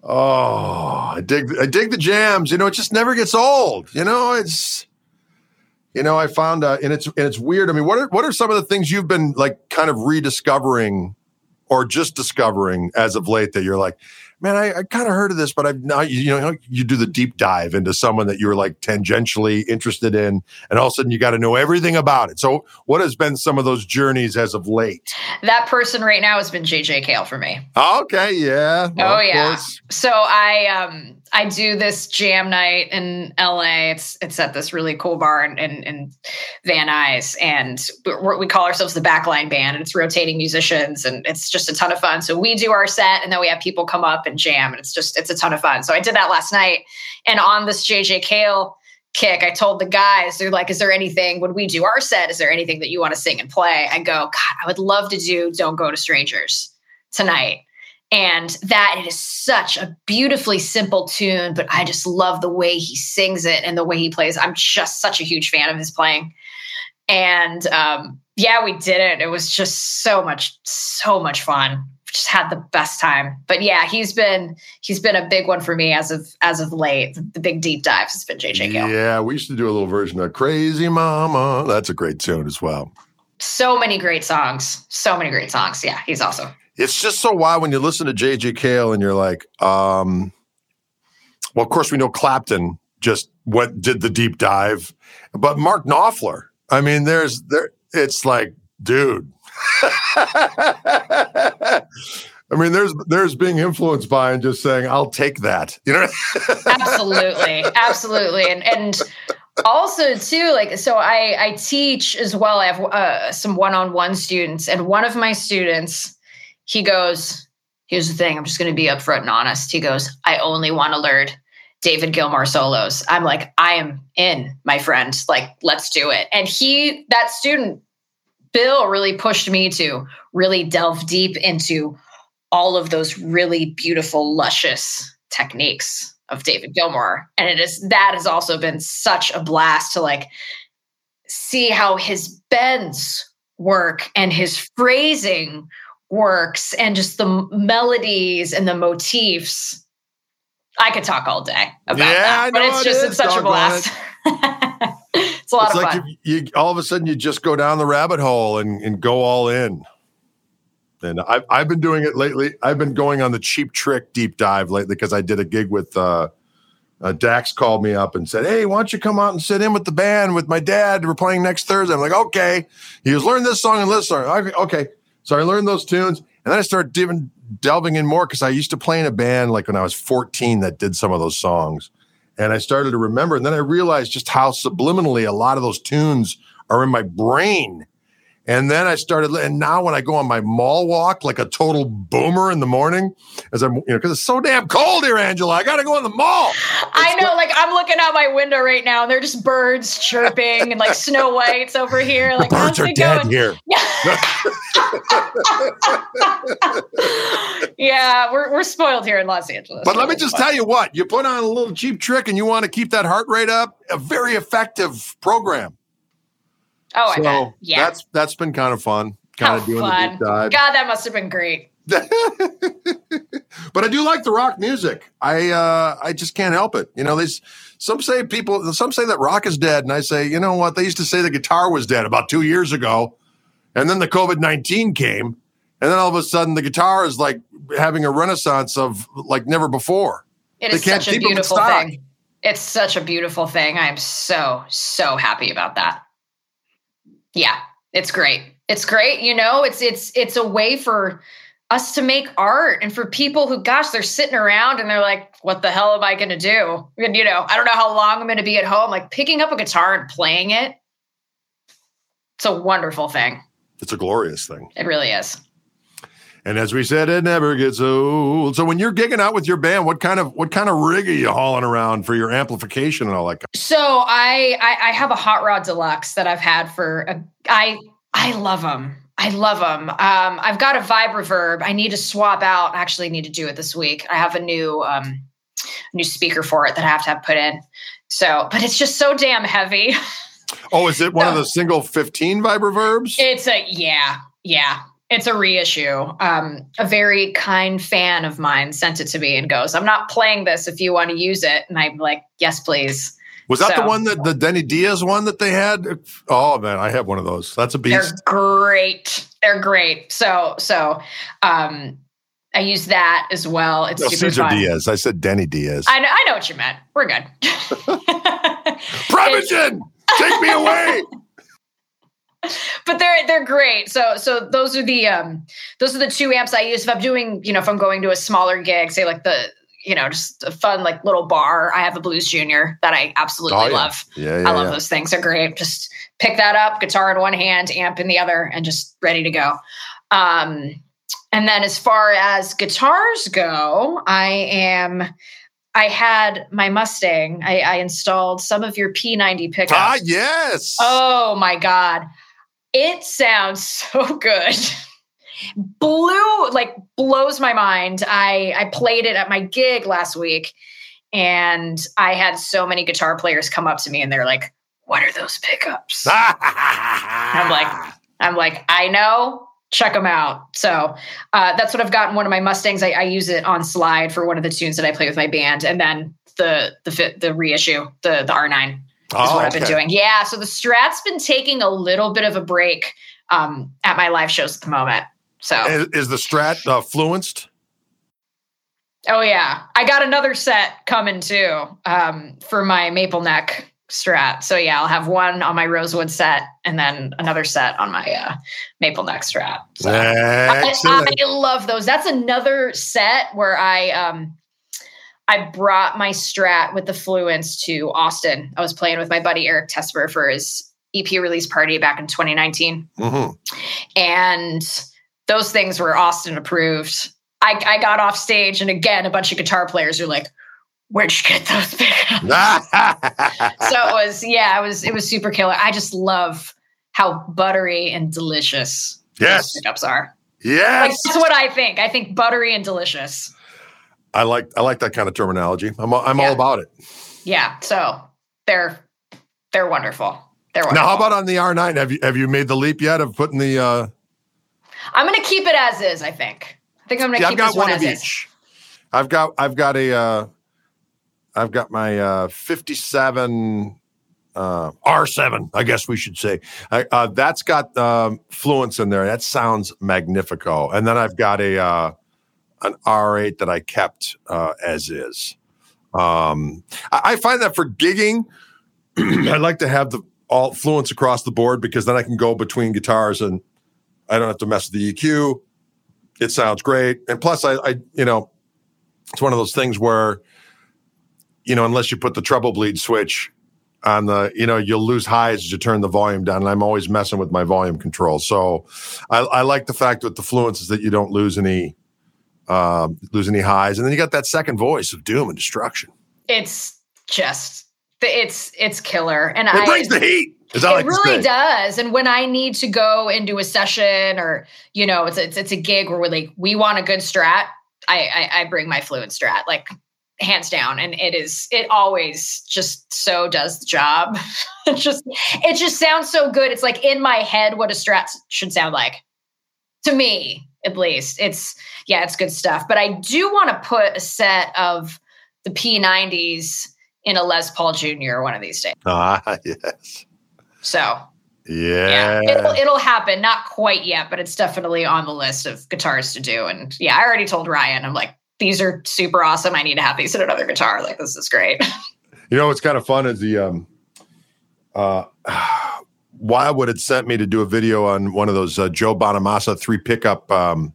Oh i dig i dig the jams you know it just never gets old you know it's you know, I found, uh, and it's and it's weird. I mean, what are what are some of the things you've been like, kind of rediscovering, or just discovering as of late that you're like, man, I, I kind of heard of this, but I've not, you know, you do the deep dive into someone that you're like tangentially interested in, and all of a sudden you got to know everything about it. So, what has been some of those journeys as of late? That person right now has been JJ Cale for me. Okay, yeah. Well, oh yeah. So I um I do this jam night in LA. It's it's at this really cool bar in, in, in Van Nuys, and we call ourselves the Backline Band, and it's rotating musicians, and it's just a ton of fun. So we do our set, and then we have people come up and jam, and it's just it's a ton of fun. So I did that last night, and on this JJ Cale kick, I told the guys, they're like, "Is there anything when we do our set? Is there anything that you want to sing and play?" I go, "God, I would love to do Don't Go to Strangers tonight." And that it is such a beautifully simple tune, but I just love the way he sings it and the way he plays. I'm just such a huge fan of his playing. And um, yeah, we did it. It was just so much, so much fun. Just had the best time. But yeah, he's been he's been a big one for me as of as of late. The, big deep dives has been JJ Cale. Yeah, we used to do a little version of Crazy Mama. That's a great tune as well. So many great songs. So many great songs. Yeah, he's awesome it's just so wild when you listen to JJ Cale and you're like, um, well, of course we know Clapton just what did the deep dive, but Mark Knopfler. I mean, there's there. It's like, dude. I mean, there's there's being influenced by and just saying, "I'll take that," you know. absolutely, absolutely, and and also too, like so, I I teach as well. I have uh, some one-on-one students, and one of my students he goes, Here's the thing, I'm just going to be upfront and honest. He goes, I only want to learn David Gilmour solos. I'm like, I am in, my friend. Like, let's do it. And he, that student, Bill, really pushed me to really delve deep into all of those really beautiful, luscious techniques of David Gilmour. And it is that has also been such a blast to like see how his bends work and his phrasing works and just the melodies and the motifs. I could talk all day about yeah, that, but it's just it it's such a blast. it's a lot it's of like fun. You, you, all of a sudden, you just go down the rabbit hole and, and go all in. And I've, I've been doing it lately. I've been going on the cheap trick deep dive lately because I did a gig with uh, uh, Daxx called me up and said, Hey, why don't you come out and sit in with the band with my dad? We're playing next Thursday. I'm like, Okay. He was learn this song and this song. Okay. So I learned those tunes, and then I started diving, delving in more because I used to play in a band like when I was 14 that did some of those songs. And I started to remember, and then I realized just how subliminally a lot of those tunes are in my brain. And then I started, and now when I go on my mall walk, like a total boomer in the morning, as I'm, you know, because it's so damn cold here, Angela, I got to go in the mall. It's I know, like, like, I'm looking out my window right now, and they're just birds chirping and like Snow White's over here. Like, birds are dead going? here. yeah, we're we're spoiled here in Los Angeles. But let me just tell you what: you put on a little cheap trick, and you want to keep that heart rate up. A very effective program. Oh, so I bet. Yeah. That's that's been kind of fun. Kind How of doing fun. the deep dive. God, that must have been great. but I do like the rock music. I uh I just can't help it. You know, there's some say people some say that rock is dead, and I say, you know what? They used to say the guitar was dead about two years ago, and then the COVID nineteen came, and then all of a sudden the guitar is like having a renaissance of like never before. It is such a beautiful thing. It's such a beautiful thing. I'm so so happy about that. Yeah, it's great. It's great. You know, it's it's it's a way for us to make art and for people who gosh they're sitting around and they're like what the hell am i going to do and you know i don't know how long i'm going to be at home like picking up a guitar and playing it it's a wonderful thing it's a glorious thing it really is and as we said it never gets old so when you're gigging out with your band what kind of what kind of rig are you hauling around for your amplification and all that Kind of- so i i, I have a hot rod deluxe that i've had for a, i i love them I love them. Um, I've got a Vibroverb. I need to swap out. I actually need to do it this week. I have a new um, new speaker for it that I have to have put in. So, but it's just so damn heavy. Oh, is it one so, of the single 15 Vibroverbs? It's a yeah, yeah. It's a reissue. Um, a very kind fan of mine sent it to me and goes, I'm not playing this if you want to use it. And I'm like, yes, please. Was that so, the one that the Denny Diaz one that they had? Oh man, I have one of those. That's a beast. They're great. They're great. So so um I use that as well. It's no, super Cesar fun. Diaz. I said Denny Diaz. I know, I know what you meant. We're good. Prevagen, take me away. but they're they're great. So so those are the um those are the two amps I use if I'm doing you know if I'm going to a smaller gig, say like the you know, just a fun like little bar. I have a Blues Junior that I absolutely oh, yeah. love. Yeah, yeah, I love yeah. those things. They're great. Just pick that up, guitar in one hand, amp in the other, and just ready to go. Um, and then as far as guitars go, I am. I had my Mustang. I, I installed some of your P90 pickups. Ah, yes. Oh my god, it sounds so good blew like blows my mind. I I played it at my gig last week and I had so many guitar players come up to me and they're like, "What are those pickups?" I'm like I'm like, "I know. Check them out." So, uh, that's what I've gotten one of my Mustangs. I, I use it on slide for one of the tunes that I play with my band and then the the the reissue, the the R9 is oh, what I've been doing. Yeah, so the Strat's been taking a little bit of a break um, at my live shows at the moment. So is, is the Strat uh, fluenced? Oh yeah, I got another set coming too um, for my maple neck Strat. So yeah, I'll have one on my rosewood set and then another set on my uh, maple neck Strat. So I, I, love those. That's another set where I um, I brought my Strat with the Fluence to Austin. I was playing with my buddy Eric Tesper for his EP release party back in 2019, mm-hmm. and those things were Austin approved. I, I got off stage, and again, a bunch of guitar players are like, "Where'd you get those pickups?" so it was, yeah, it was, it was super killer. I just love how buttery and delicious yes. those pickups are. Yes, like, that's what I think. I think buttery and delicious. I like, I like that kind of terminology. I'm, I'm yeah. all about it. Yeah, so they're, they're wonderful. They're wonderful. Now, how about on the R9? Have you, have you made the leap yet of putting the uh, I'm going to keep it as is. I think. I think I'm going to keep I've got one, one of each. Is. I've got I've got a uh, I've got my uh, 57 uh, R7, I guess we should say. I, uh, that's got um, Fluence in there. That sounds magnifico. And then I've got a uh, an R8 that I kept uh, as is. Um, I, I find that for gigging, I like to have the all Fluence across the board because then I can go between guitars and I don't have to mess with the EQ. It sounds great. And plus, I, I, you know, it's one of those things where, you know, unless you put the treble bleed switch on the, you know, you'll lose highs as you turn the volume down. And I'm always messing with my volume control. So I, I like the fact with the Fluence is that you don't lose any, uh, lose any highs. And then you got that second voice of doom and destruction. It's just, it's, it's killer. And it I, brings the heat it like really does. And when I need to go into a session or, you know, it's, it's, it's a gig where we're like, we want a good strat, I, I, I bring my Fluence strat, like hands down. And it is, it always just so does the job. it just, it just sounds so good. It's like in my head what a strat should sound like to me, at least. It's, yeah, it's good stuff. But I do want to put a set of the P90s in a Les Paul Jr. one of these days. Ah, yes. So yeah. yeah. It'll, it'll happen. Not quite yet, but it's definitely on the list of guitars to do. And yeah, I already told Ryan, I'm like, these are super awesome. I need to have these in another guitar. Like, this is great. You know, what's kind of fun is the, um, uh, Wildwood had sent me to do a video on one of those uh, Joe Bonamassa three pickup um,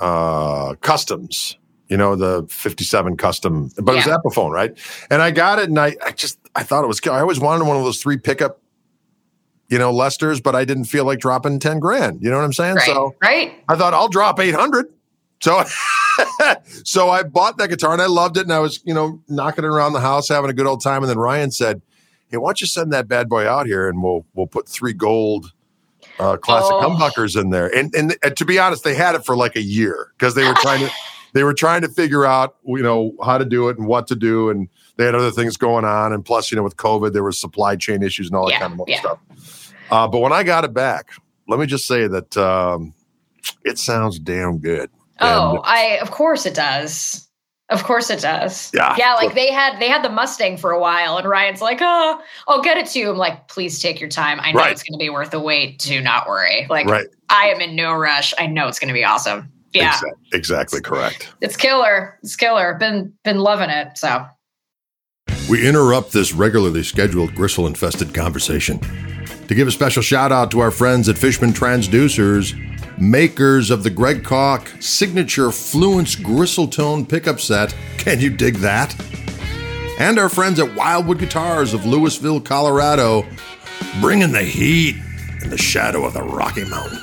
uh, customs. You know the '57 custom, but yeah. it was Epiphone, right? And I got it, and I, I just I thought it was. I always wanted one of those three pickup, you know, Lesters, but I didn't feel like dropping ten grand. You know what I'm saying? Right. So right. I thought I'll drop eight hundred. So, so I bought that guitar and I loved it, and I was you know knocking it around the house, having a good old time. And then Ryan said, "Hey, why don't you send that bad boy out here, and we'll we'll put three gold." uh, classic oh. humbuckers in there. And, and, and to be honest, they had it for like a year because they were trying to they were trying to figure out you know how to do it and what to do, and they had other things going on. And plus, you know, with COVID, there was supply chain issues and all that kind of yeah. stuff. Uh, but when I got it back, let me just say that um, it sounds damn good. Oh, and, I of course it does. Of course it does. Yeah. Yeah, like they had they had the Mustang for a while and Ryan's like, "Oh, I'll get it to you." I'm like, "Please take your time. I know right. it's going to be worth the wait. Do not worry." Like right. I am in no rush. I know it's going to be awesome. Yeah. Exactly, exactly correct. It's killer. It's killer. Been been loving it. So we interrupt this regularly scheduled gristle infested conversation to give a special shout out to our friends at Fishman Transducers makers of the Greg Koch signature Fluence Gristletone pickup set. Can you dig that? And our friends at Wildwood Guitars of Louisville, Colorado, bringing the heat in the shadow of the Rocky Mountains.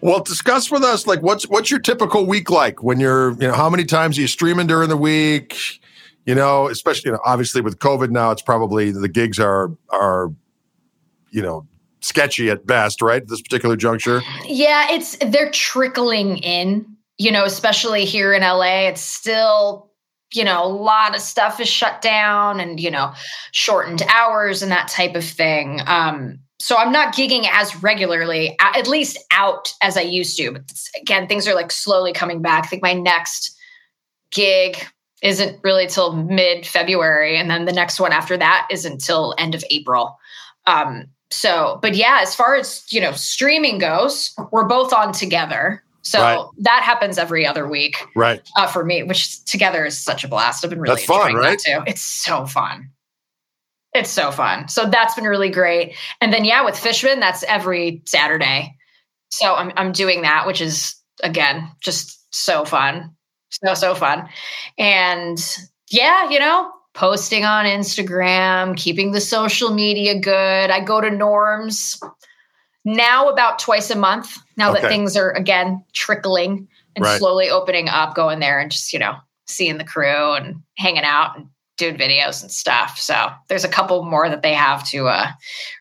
Well, discuss with us like what's what's your typical week like when you're you know how many times are you streaming during the week? You know, especially you know obviously with COVID now, it's probably the gigs are are you know sketchy at best, right? At this particular juncture. Yeah, it's they're trickling in. You know, especially here in LA, it's still you know a lot of stuff is shut down and you know shortened hours and that type of thing. Um, so I'm not gigging as regularly, at least out as I used to. But again, things are like slowly coming back. I think my next gig isn't really till mid February, and then the next one after that is until end of April. Um, so, but yeah, as far as you know, streaming goes, we're both on together. So right. that happens every other week, right? Uh, for me, which together is such a blast. I've been really that's fun, right? too. It's so fun. It's so fun. So that's been really great. And then yeah, with Fishman, that's every Saturday. So I'm I'm doing that, which is again just so fun, so so fun. And yeah, you know, posting on Instagram, keeping the social media good. I go to Norm's now about twice a month. Now okay. that things are again trickling and right. slowly opening up, going there and just, you know, seeing the crew and hanging out and doing videos and stuff. So there's a couple more that they have to uh,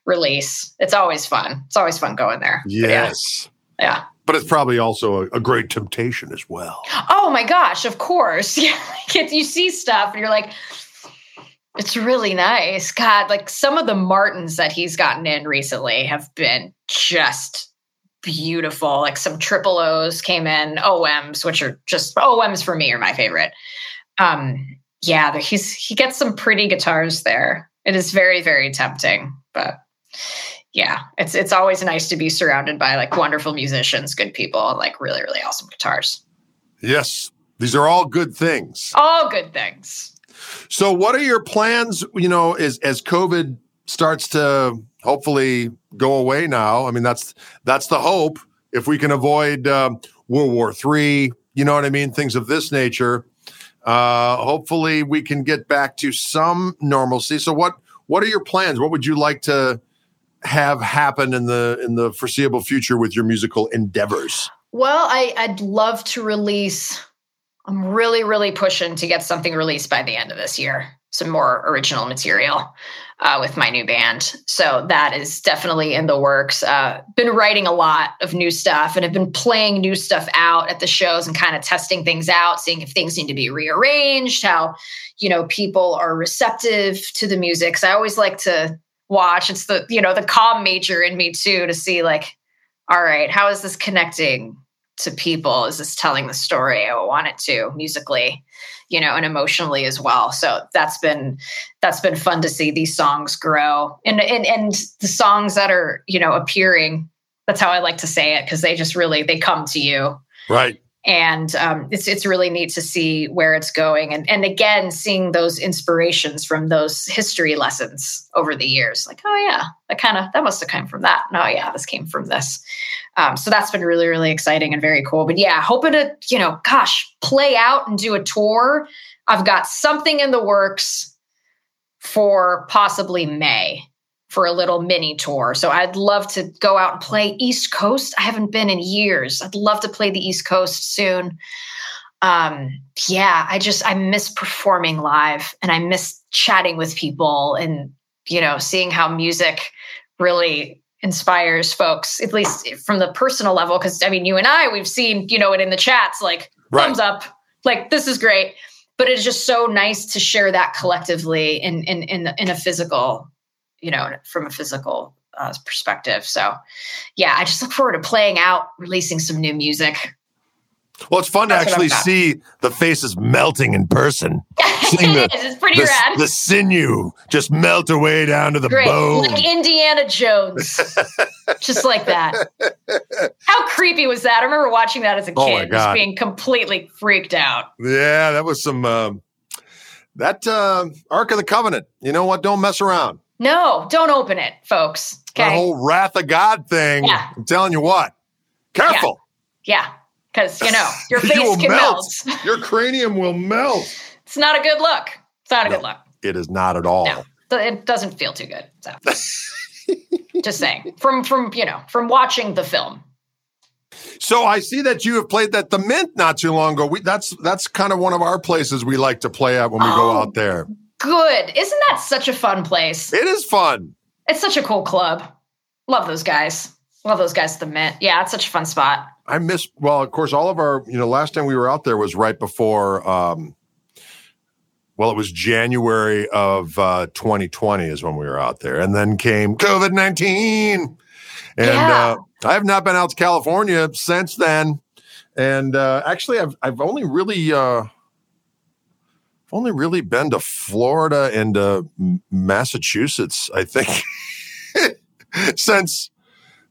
release. It's always fun. It's always fun going there. Yes. yeah. yeah. But it's probably also a, a, great temptation as well. Oh my gosh, of course. Yeah. you see stuff and you're like, it's really nice. God, like some of the Martins that he's gotten in recently have been just beautiful. Like some triple O's came in, OMs, which are just OMs for me are my favorite. Um, yeah, he's he gets some pretty guitars there. It is very, very tempting, but yeah, it's it's always nice to be surrounded by like wonderful musicians, good people, like really, really awesome guitars. Yes, these are all good things. All good things. So, what are your plans? You know, as as COVID starts to hopefully go away now. I mean, that's that's the hope. If we can avoid um, World War Three, you know what I mean, things of this nature. Uh, hopefully, we can get back to some normalcy. So, what what are your plans? What would you like to have happen in the in the foreseeable future with your musical endeavors? Well, I, I'd love to release I'm really, really pushing to get something released by the end of this year. Some more original material uh, with my new band. So that is definitely in the works. Uh, been writing a lot of new stuff and have been playing new stuff out at the shows and kind of testing things out, seeing if things need to be rearranged, how you know people are receptive to the music. Because I always like to watch. It's the you know the comm major in me too to see like, all right, how is this connecting? To people is this telling the story I want it to musically, you know, and emotionally as well. So that's been that's been fun to see these songs grow. And and and the songs that are, you know, appearing, that's how I like to say it, because they just really they come to you. Right. And um, it's it's really neat to see where it's going. And and again seeing those inspirations from those history lessons over the years like oh yeah that kind of that must have come from that. No oh, yeah this came from this. Um, so that's been really really exciting and very cool. But yeah hoping to you know gosh play out and do a tour. I've got something in the works for possibly may for a little mini tour. So I'd love to go out and play East Coast. I haven't been in years. I'd love to play the East Coast soon. Um, yeah, I just I miss performing live and I miss chatting with people and you know, seeing how music really inspires folks, at least from the personal level. Cause I mean, you and I, we've seen, you know, it in the chats, like right. thumbs up, like this is great. But it's just so nice to share that collectively in in in, in a physical you know, from a physical uh, perspective. So, yeah, I just look forward to playing out, releasing some new music. Well, it's fun That's to actually see the faces melting in person. Seeing the, it's pretty the, rad. The sinew just melt away down to the Great. bone. Like Indiana Jones. just like that. How creepy was that? I remember watching that as a oh kid, just being completely freaked out. Yeah, that was some, um, that uh, Ark of the Covenant. You know what? Don't mess around. No, don't open it, folks. Okay. The whole wrath of God thing. Yeah. I'm telling you what. Careful. Yeah. Because, yeah. you know, your face you can melt. melt. your cranium will melt. It's not a good look. It's not a no, good look. It is not at all. No, it doesn't feel too good. So just saying. From from, you know, from watching the film. So I see that you have played that the Mint not too long ago. We, that's that's kind of one of our places we like to play at when we oh, go out there good. Isn't that such a fun place? It is fun. It's such a cool club. Love those guys. Love those guys at the Mint. Yeah, it's such a fun spot. I miss well, of course, all of our, you know, last time we were out there was right before um well, it was January of uh 2020 is when we were out there. And then came COVID-19. And yeah. uh I have not been out to California since then. And uh actually I've I've only really uh I've only really been to Florida and uh, Massachusetts, I think, since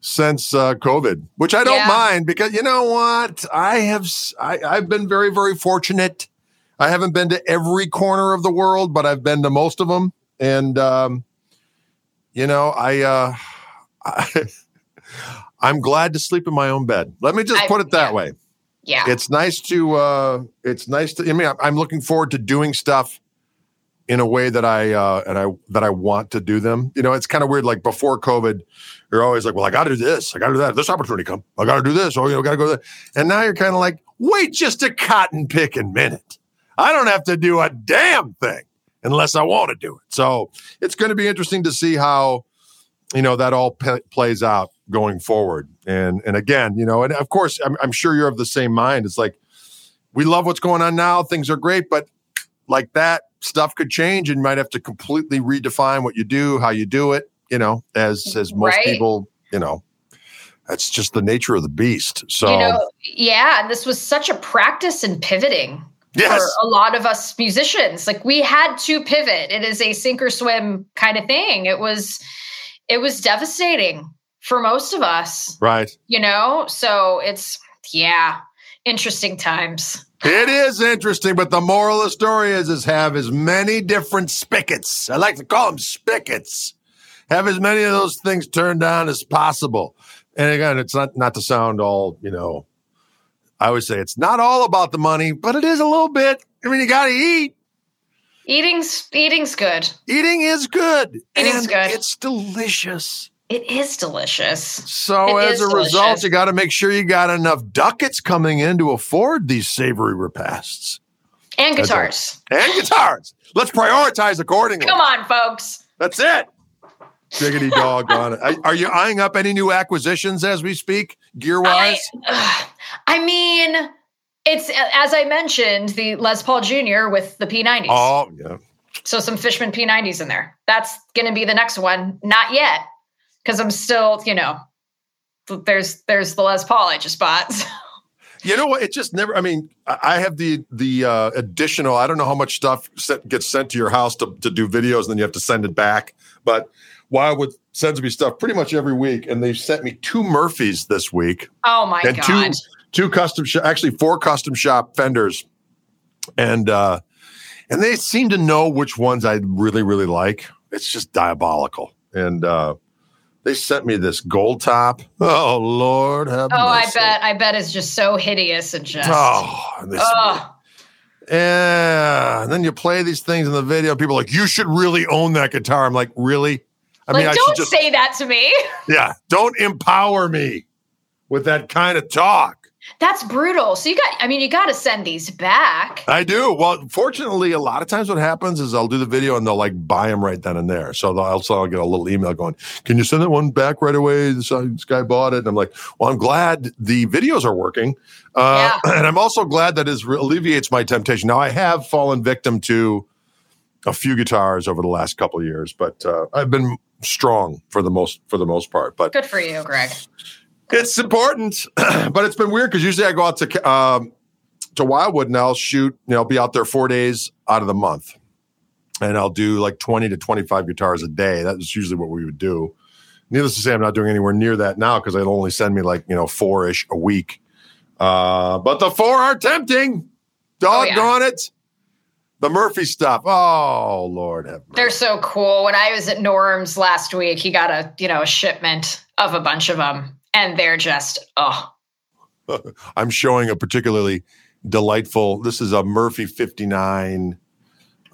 since uh, COVID, which I don't yeah. mind because you know what? I have I, I've been very very fortunate. I haven't been to every corner of the world, but I've been to most of them, and um, you know I, uh, I I'm glad to sleep in my own bed. Let me just I, put it that yeah. way yeah. It's nice to uh it's nice to i mean i'm looking forward to doing stuff in a way that i uh and i that i want to do them. You know it's kind of weird like before covid you're always like well i gotta do this i gotta do that this opportunity come i gotta do this oh you know gotta go there and now you're kind of like wait just a cotton picking minute. I don't have to do a damn thing unless i want to do it. So it's going to be interesting to see how you know that all plays out going forward. And and again, you know, and of course, I'm, I'm sure you're of the same mind. It's like we love what's going on now; things are great, but like that stuff could change, and you might have to completely redefine what you do, how you do it. You know, as as most right. people, you know, that's just the nature of the beast. So, you know, yeah, and this was such a practice in pivoting yes. for a lot of us musicians. Like we had to pivot. It is a sink or swim kind of thing. It was it was devastating for most of us. Right. You know, so it's, yeah, interesting times. It is interesting, but the moral of the story is, is have as many different spigots. I like to call them spigots. Have as many of those things turned on as possible. And again, it's not not to sound all, you know, I would say it's not all about the money, but it is a little bit. I mean, you got to eat. Eating's eating's good. Eating is good. Eating's good. It's delicious. It is delicious. So it as a delicious. result, you got to make sure you got enough ducats coming in to afford these savory repasts. And guitars. and guitars. Let's prioritize accordingly. Come on, folks. That's it. Diggity dog on it. Are you eyeing up any new acquisitions as we speak, gear wise? I, I mean, it's as I mentioned, the Les Paul Jr. with the P90s. Oh, yeah. So some Fishman P90s in there. That's going to be the next one. Not yet because I'm still, you know, there's there's the Les Paul I just bought. You know what? It just never. I mean, I have the the uh, additional. I don't know how much stuff set, gets sent to your house to, to do videos, and then you have to send it back. But Wildwood sends me stuff pretty much every week, and they sent me two Murphys this week. Oh my and god! Two, two custom shop, actually four custom shop fenders, and uh, and they seem to know which ones I really really like. It's just diabolical, and uh, they sent me this gold top. Oh Lord, have Oh, I bet. I bet it's just so hideous and just. Oh, and Ugh. yeah. And then you play these things in the video. People are like, you should really own that guitar. I'm like, really? I like, mean, don't should just say that to me. yeah. Don't empower me with that kind of talk. That's brutal. So you got. I mean, you got to send these back. I do. Well, fortunately, a lot of times what happens is I'll do the video and they'll like buy them right then and there. So they'll, also I'll get a little email going, "Can you send that one back right away? This, uh, this guy bought it." And I'm like, "Well, I'm glad the videos are working, uh, and I'm also glad that it alleviates my temptation." Now I have fallen victim to a few guitars over the last couple of years, but uh, I've been strong for the most for the most part. But Good for you, Greg. It's important, but it's been weird because usually I go out to um, to Wildwood and I'll shoot. You know, I'll be out there four days out of the month, and I'll do like twenty to twenty five guitars a day. That's usually what we would do. Needless to say, I'm not doing anywhere near that now because they'll only send me like you know four ish a week. Uh, but the four are tempting. Oh, yeah. Doggone it! The Murphy stuff. Oh Lord. They're so cool. When I was at Norm's last week, he got a you know a shipment of a bunch of them, and they're just oh I'm showing a particularly delightful. This is a Murphy 59,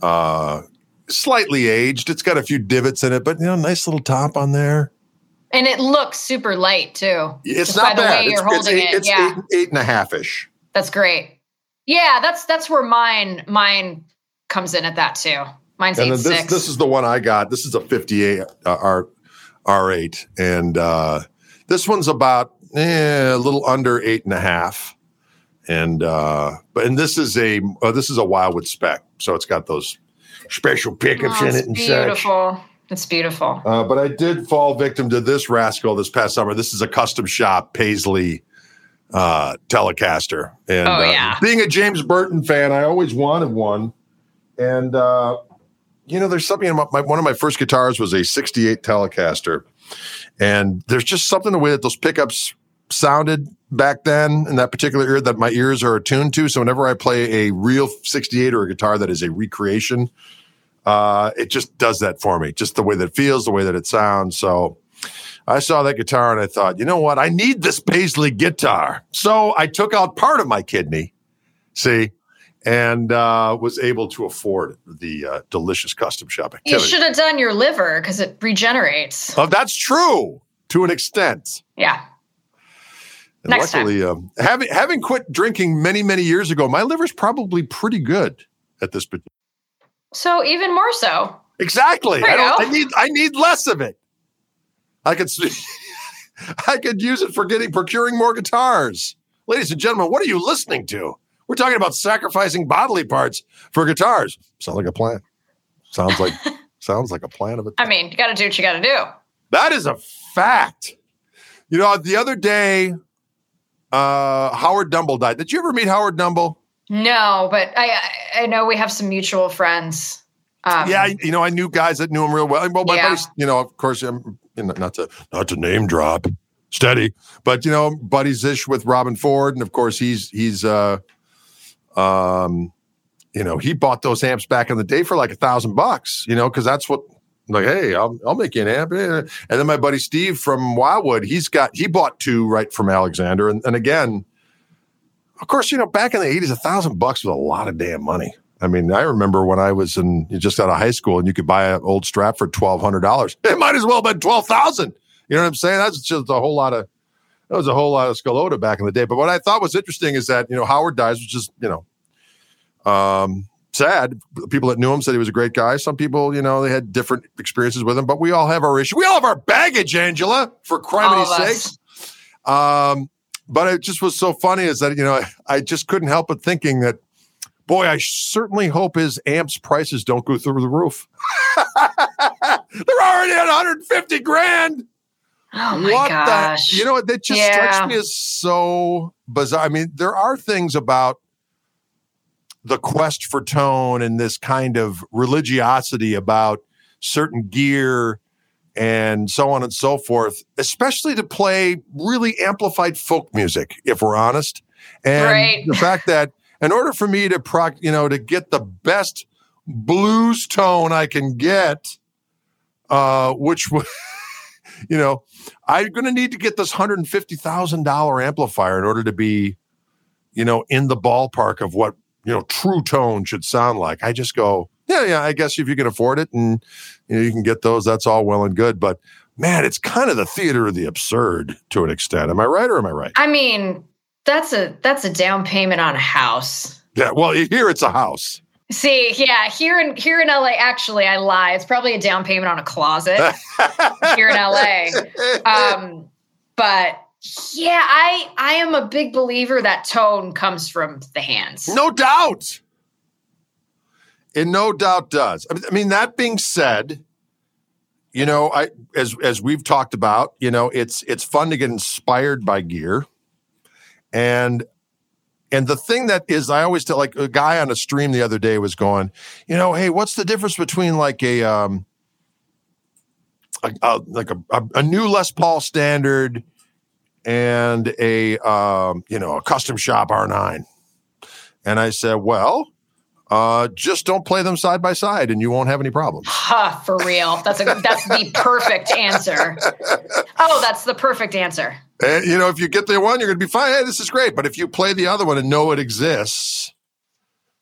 uh, slightly aged. It's got a few divots in it, but you know, nice little top on there. and it looks super light too. It's Just not by the bad. way it's, you're holding eight, it, it's yeah. eight, eight and a half ish. That's great. Yeah, that's that's where mine mine comes in at that too. Mine's And eight this six. this is the one I got. This is a 58 uh, R R8, and uh, this one's about eh, a little under eight and a half. And uh, but and this is a uh, this is a Wildwood spec, so it's got those special pickups Oh, in it and such. beautiful. It's beautiful. Uh, but I did fall victim to this rascal this past summer. This is a custom shop Paisley uh, Telecaster, and Oh, uh, being a James Burton fan, I always wanted one. And uh, you know, there's something. About my, one of my first guitars was a '68 Telecaster, and there's just something the way that those pickups sounded back then in that particular era that my ears are attuned to. So whenever I play a real 68 or a guitar that is a recreation, uh, it just does that for me. Just the way that it feels, the way that it sounds. So I saw that guitar and I thought, you know what? I need this Paisley guitar. So I took out part of my kidney, see, and uh, was able to afford the uh, delicious custom shop You should have done your liver because it regenerates. Oh, that's true to an extent. Yeah. And Next luckily, um, having having quit drinking many many years ago, my liver's probably pretty good at this. particular. So even more so. Exactly. I don't. I need. I need less of it. I could. I could use it for getting procuring more guitars. Ladies and gentlemen, what are you listening to? We're talking about sacrificing bodily parts for guitars. Sounds like a plan. Sounds like sounds like a plan of it. I mean, you got to do what you got to do. That is a fact. You know, the other day, uh, Howard Dumble died. Did you ever meet Howard Dumble? No, but I I- know we have some mutual friends. Um, yeah, you know, I knew guys that knew him real well. Well, my Yeah. buddies, you know, of course, um, you know, not to not to name drop, steady, but you know, buddies ish with Robben Ford, and of course, he's he's uh, um, you know, he bought those amps back in the day for like a thousand bucks, you know, because that's what. Like, hey, I'll, I'll make you an amp. And then my buddy Steve from Wildwood, he's got he bought two right from Alexander, and, and again, of course, you know, back in the eighties, a thousand bucks was a lot of damn money. I mean, I remember when I was in just out of high school and you could buy an old Strat for twelve hundred dollars. It might as well have been twelve thousand. You know what I'm saying? That's just a whole lot of that was a whole lot of Scalota back in the day. But what I thought was interesting is that you know Howard dies, which is you know um, sad. People that knew him said he was a great guy. Some people, you know, they had different experiences with him. But we all have our issue. We all have our baggage, Angela. For criminy sakes. Um, but it just was so funny is that you know I just couldn't help but thinking that boy, I certainly hope his amps prices don't go through the roof. They're already at 150 grand. Oh my what gosh. the? You know, what? that just Yeah. strikes me as so bizarre. I mean, there are things about the quest for tone and this kind of religiosity about certain gear and so on and so forth, especially to play really amplified folk music, if we're honest. And Right. the fact that in order for me to proc, you know, to get the best blues tone I can get, uh, which would, you know, I'm going to need to get this hundred and fifty thousand dollar amplifier in order to be, you know, in the ballpark of what you know true tone should sound like. I just go, yeah, yeah. I guess if you can afford it and you know you can get those, that's all well and good. But man, it's kind of the theater of the absurd to an extent. Am I right or am I right? I mean, that's a that's a down payment on a house. Yeah. Well, here it's a house. See, yeah, here in here in LA, actually, I lie. It's probably a down payment on a closet here in LA. Um, but yeah, I I am a big believer that tone comes from the hands. No doubt. It no doubt does. I mean- I mean, that being said, you know, I as as we've talked about, you know, it's it's fun to get inspired by gear. And and the thing that is I always tell like a guy on a stream the other day was going, you know, hey, what's the difference between like a um a, a, like a, a, a new Les Paul standard and a um, you know, a custom shop R9. And I said, well, uh, just don't play them side by side and you won't have any problems. Ha, for real. That's a that's the perfect answer. Oh, that's the perfect answer. And, you know, if you get the one, you're going to be fine. Hey, this is great. But if you play the other one and know it exists,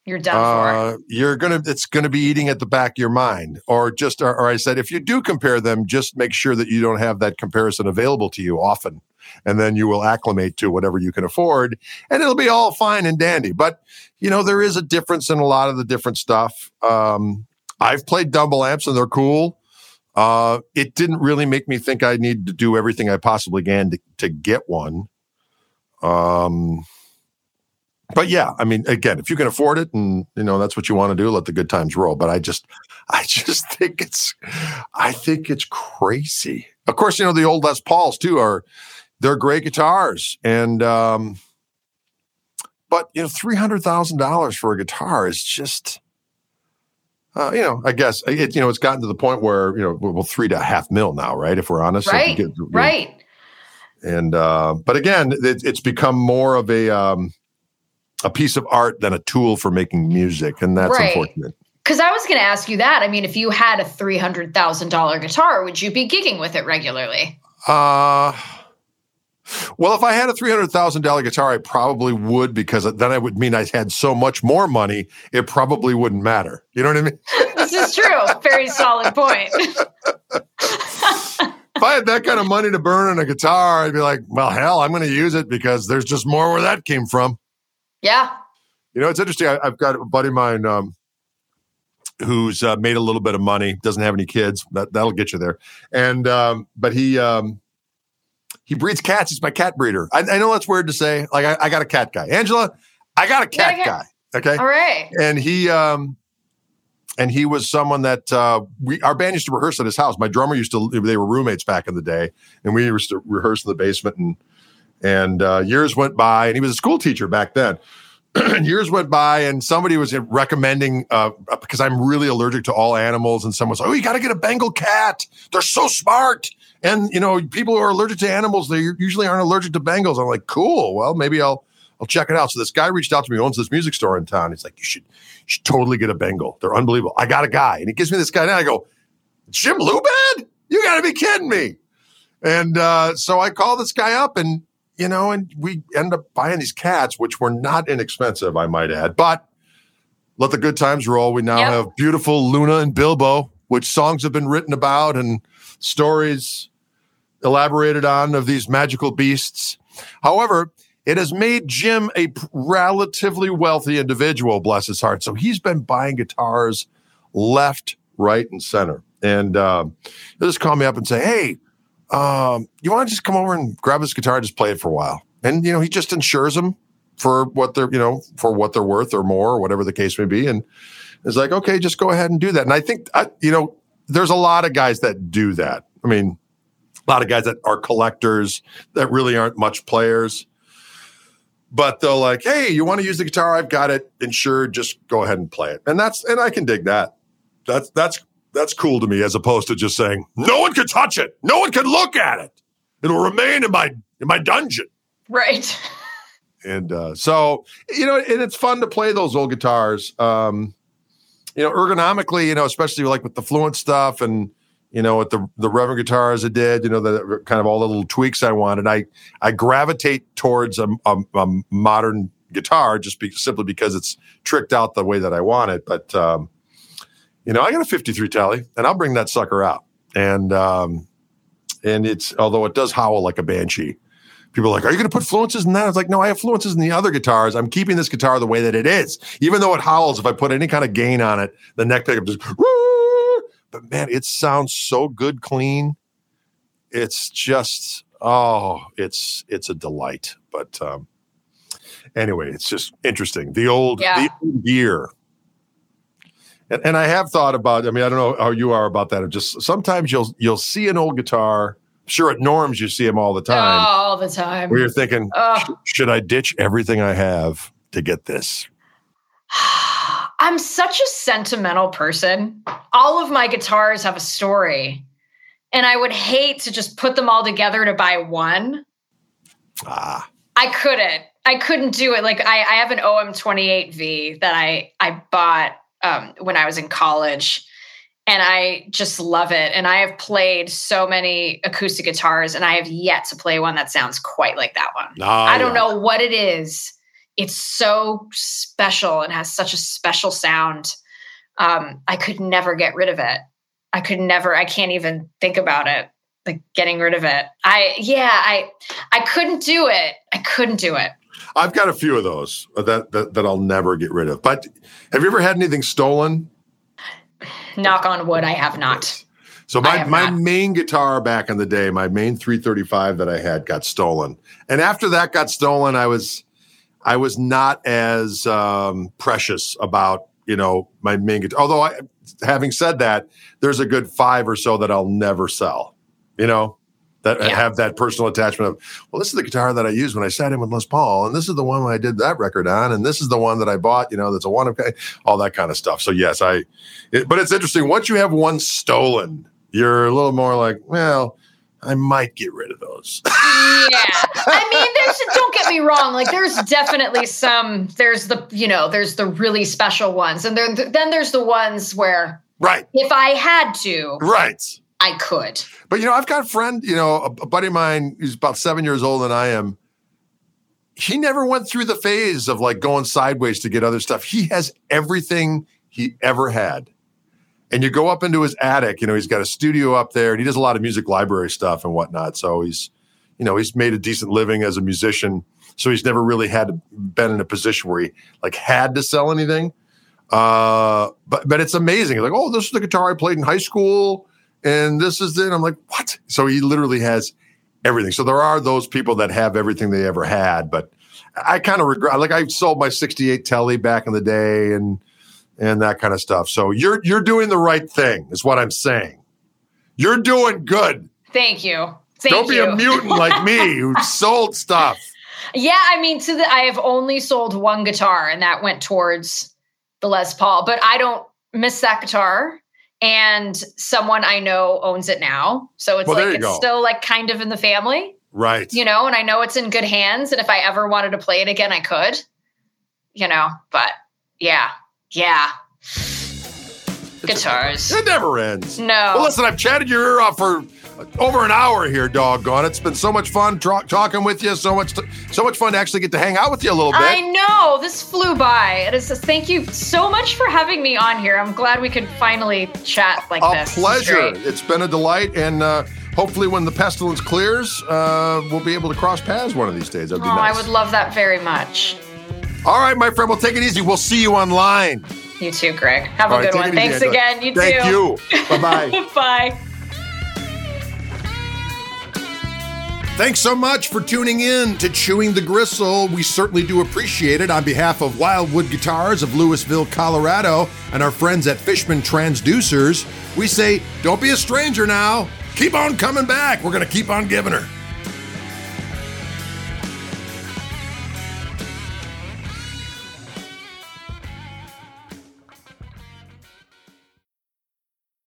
You're done for. uh, you're going to, it's going to be eating at the back of your mind. Or just, or, or I said, if you do compare them, just make sure that you don't have that comparison available to you often. And then you will acclimate to whatever you can afford and it'll be all fine and dandy. But, you know, there is a difference in a lot of the different stuff. Um, I've played Dumble amps and they're cool. Uh, it didn't really make me think I need to do everything I possibly can to, to get one. Um, but yeah, I mean, again, if you can afford it and you know that's what you want to do, let the good times roll. But I just, I just think it's, I think it's crazy. Of course, you know the old Les Pauls too are, they're great guitars, and um, but you know three hundred thousand dollars for a guitar is just. Uh, you know, I guess it. You know, it's gotten to the point where you know, well, three to a half mil now, right? If we're honest, right. get- know, right. and uh, but again, it, it's become more of a um, a piece of art than a tool for making music, and that's Right. unfortunate. Because I was going to ask you that. I mean, if you had a three hundred thousand dollar guitar, would you be gigging with it regularly? Uh, well, if I had a three hundred thousand dollar guitar, I probably would because then I would mean I had so much more money, it probably wouldn't matter. You know what I mean? This is true. Very solid point. if I had that kind of money to burn on a guitar, I'd be like, well, hell, I'm going to use it because there's just more where that came from. yeah. You know, it's interesting. I, I've got a buddy of mine um, who's uh, made a little bit of money, doesn't have any kids. That that'll get you there. And um, but he um, he breeds cats. He's my cat breeder. I, I know that's weird to say. Like I, I got a cat guy, Angela. I got a cat yeah. guy. Okay, All right. and he um, and he was someone that uh, we our band used to rehearse at his house. My drummer used to. They were roommates back in the day, and we used to rehearse in the basement. And and uh, years went by, and he was a school teacher back then. years went by, and somebody was recommending uh, because I'm really allergic to all animals, and someone was, "Oh, you got to get a Bengal cat. They're so smart." And you know, people who are allergic to animals, they usually aren't allergic to Bengals. I'm like, "Cool. Well, maybe I'll." I'll check it out. So this guy reached out to me, owns this music store in town. He's like, you should, you should totally get a Bengal. They're unbelievable. I got a guy. And he gives me this guy. And I go, Jim Lubad? You got to be kidding me. And uh, so I call this guy up and, you know, and we end up buying these cats, which were not inexpensive, I might add. But let the good times roll. We now Yep. have beautiful Luna and Bilbo, which songs have been written about and stories elaborated on of these magical beasts. However, it has made Jim a relatively wealthy individual, bless his heart. So he's been buying guitars left, right, and center. And um, he'll just call me up and say, Hey, um, you want to just come over and grab his guitar and just play it for a while? And, you know, he just insures them for what they're, you know, for what they're worth or more, or whatever the case may be. And it's like, okay, just go ahead and do that. And I think, I, you know, there's a lot of guys that do that. I mean, a lot of guys that are collectors that really aren't much players but they'll like, hey, you want to use the guitar? I've got it insured. Just go ahead and play it. And that's and I can dig that. That's that's That's cool to me, as opposed to just saying no one can touch it, no one can look at it. It'll remain in my in my dungeon. Right. And uh, so you know, and it's fun to play those old guitars. Um, you know, ergonomically, you know, especially like with the Fluence stuff and you know, with the the Reverend guitars I did, you know, the kind of all the little tweaks I wanted. I I gravitate towards a, a, a modern guitar just be, simply because it's tricked out the way that I want it. But um, you know, I got a 53 Tele and I'll bring that sucker out. And um, and it's although it does howl like a banshee. People are like, "Are you going to put fluences in that?" I was like, "No, I have fluences in the other guitars. I'm keeping this guitar the way that it is, even though it howls. If I put any kind of gain on it, the neck pickup just." But man, it sounds so good, clean. It's just oh, it's it's a delight. But um, anyway, it's just interesting. The old, Yeah. the old gear. And, and I have thought about. I mean, I don't know how you are about that. Just sometimes you'll you'll see an old guitar. Sure, at Norm's you see them all the time. All the time. Where you're thinking, Ugh. should I ditch everything I have to get this? I'm such a sentimental person. All of my guitars have a story. And I would hate to just put them all together to buy one. Ah, I couldn't. I couldn't do it. Like I, I have an OM28V that I I bought um, when I was in college, and I just love it. And I have played so many acoustic guitars, and I have yet to play one that sounds quite like that one. ah, I don't yeah. know what it is. It's so special and has such a special sound. Um, I could never get rid of it. I could never. I can't even think about it. Like getting rid of it. I yeah. I I couldn't do it. I couldn't do it. I've got a few of those that, that that I'll never get rid of. But have you ever had anything stolen? Knock on wood. I have not. So my my not. main guitar back in the day, my main 335 that I had got stolen. And after that got stolen, I was I was not as um, precious about, you know, my main guitar. Although I having said that, there's a good 5 or so that I'll never sell. You know, that Yeah. have that personal attachment of, well, this is the guitar that I used when I sat in with Les Paul, and this is the one I did that record on, and this is the one that I bought, you know, that's a one of all that kind of stuff. So yes, I it, but it's interesting. Once you have one stolen, you're a little more like, well, I might get rid of those. Yeah. I mean, there's don't get me wrong. Like, there's definitely some. There's the you know, there's the really special ones, and there, then there's the ones where right, if I had to, right. I could. But you know, I've got a friend, you know, a, a buddy of mine who's about seven years older than I am. He never went through the phase of like going sideways to get other stuff. He has everything he ever had. And you go up into his attic, you know, he's got a studio up there and he does a lot of music library stuff and whatnot. So he's, you know, he's made a decent living as a musician. So he's never really had been in a position where he like had to sell anything. Uh, but but it's amazing. Like, oh, this is the guitar I played in high school, and this is it. I'm like, what? So he literally has everything. So there are those people that have everything they ever had, but I kind of regret. Like I sold my '68 Tele back in the day, and and that kind of stuff. So you're you're doing the right thing, is what I'm saying. You're doing good. Thank you. Thank Don't be you. a mutant like me who sold stuff. Yeah, I mean, to the I have only sold one guitar, and that went towards the Les Paul. But I don't miss that guitar, and someone I know owns it now, so it's Well, like it's go. still like kind of in the family, Right. you know. And I know it's in good hands, and if I ever wanted to play it again, I could, you know. But yeah, yeah, guitars. It never ends. No. Well, listen, I've chatted your ear off for over an hour here, doggone. It's been so much fun tra- talking with you. So much, so much fun to actually get to hang out with you a little bit. I know this flew by. It is. Just, thank you so much for having me on here. I'm glad we could finally chat like a this. Is pleasure. great. It's been a delight, and uh, hopefully, when the pestilence clears, uh, we'll be able to cross paths one of these days. That'd be Oh, nice. I would love that very much. All right, my friend. Well, take it easy. We'll see you online. You too, Greg. Have All a good one. Thanks again. You Thank too. Thank you. Bye bye. Bye. Thanks so much for tuning in to Chewing the Gristle. We certainly do appreciate it. On behalf of Wildwood Guitars of Louisville, Colorado, and our friends at Fishman Transducers, we say, don't be a stranger now. Keep on coming back. We're going to keep on giving her.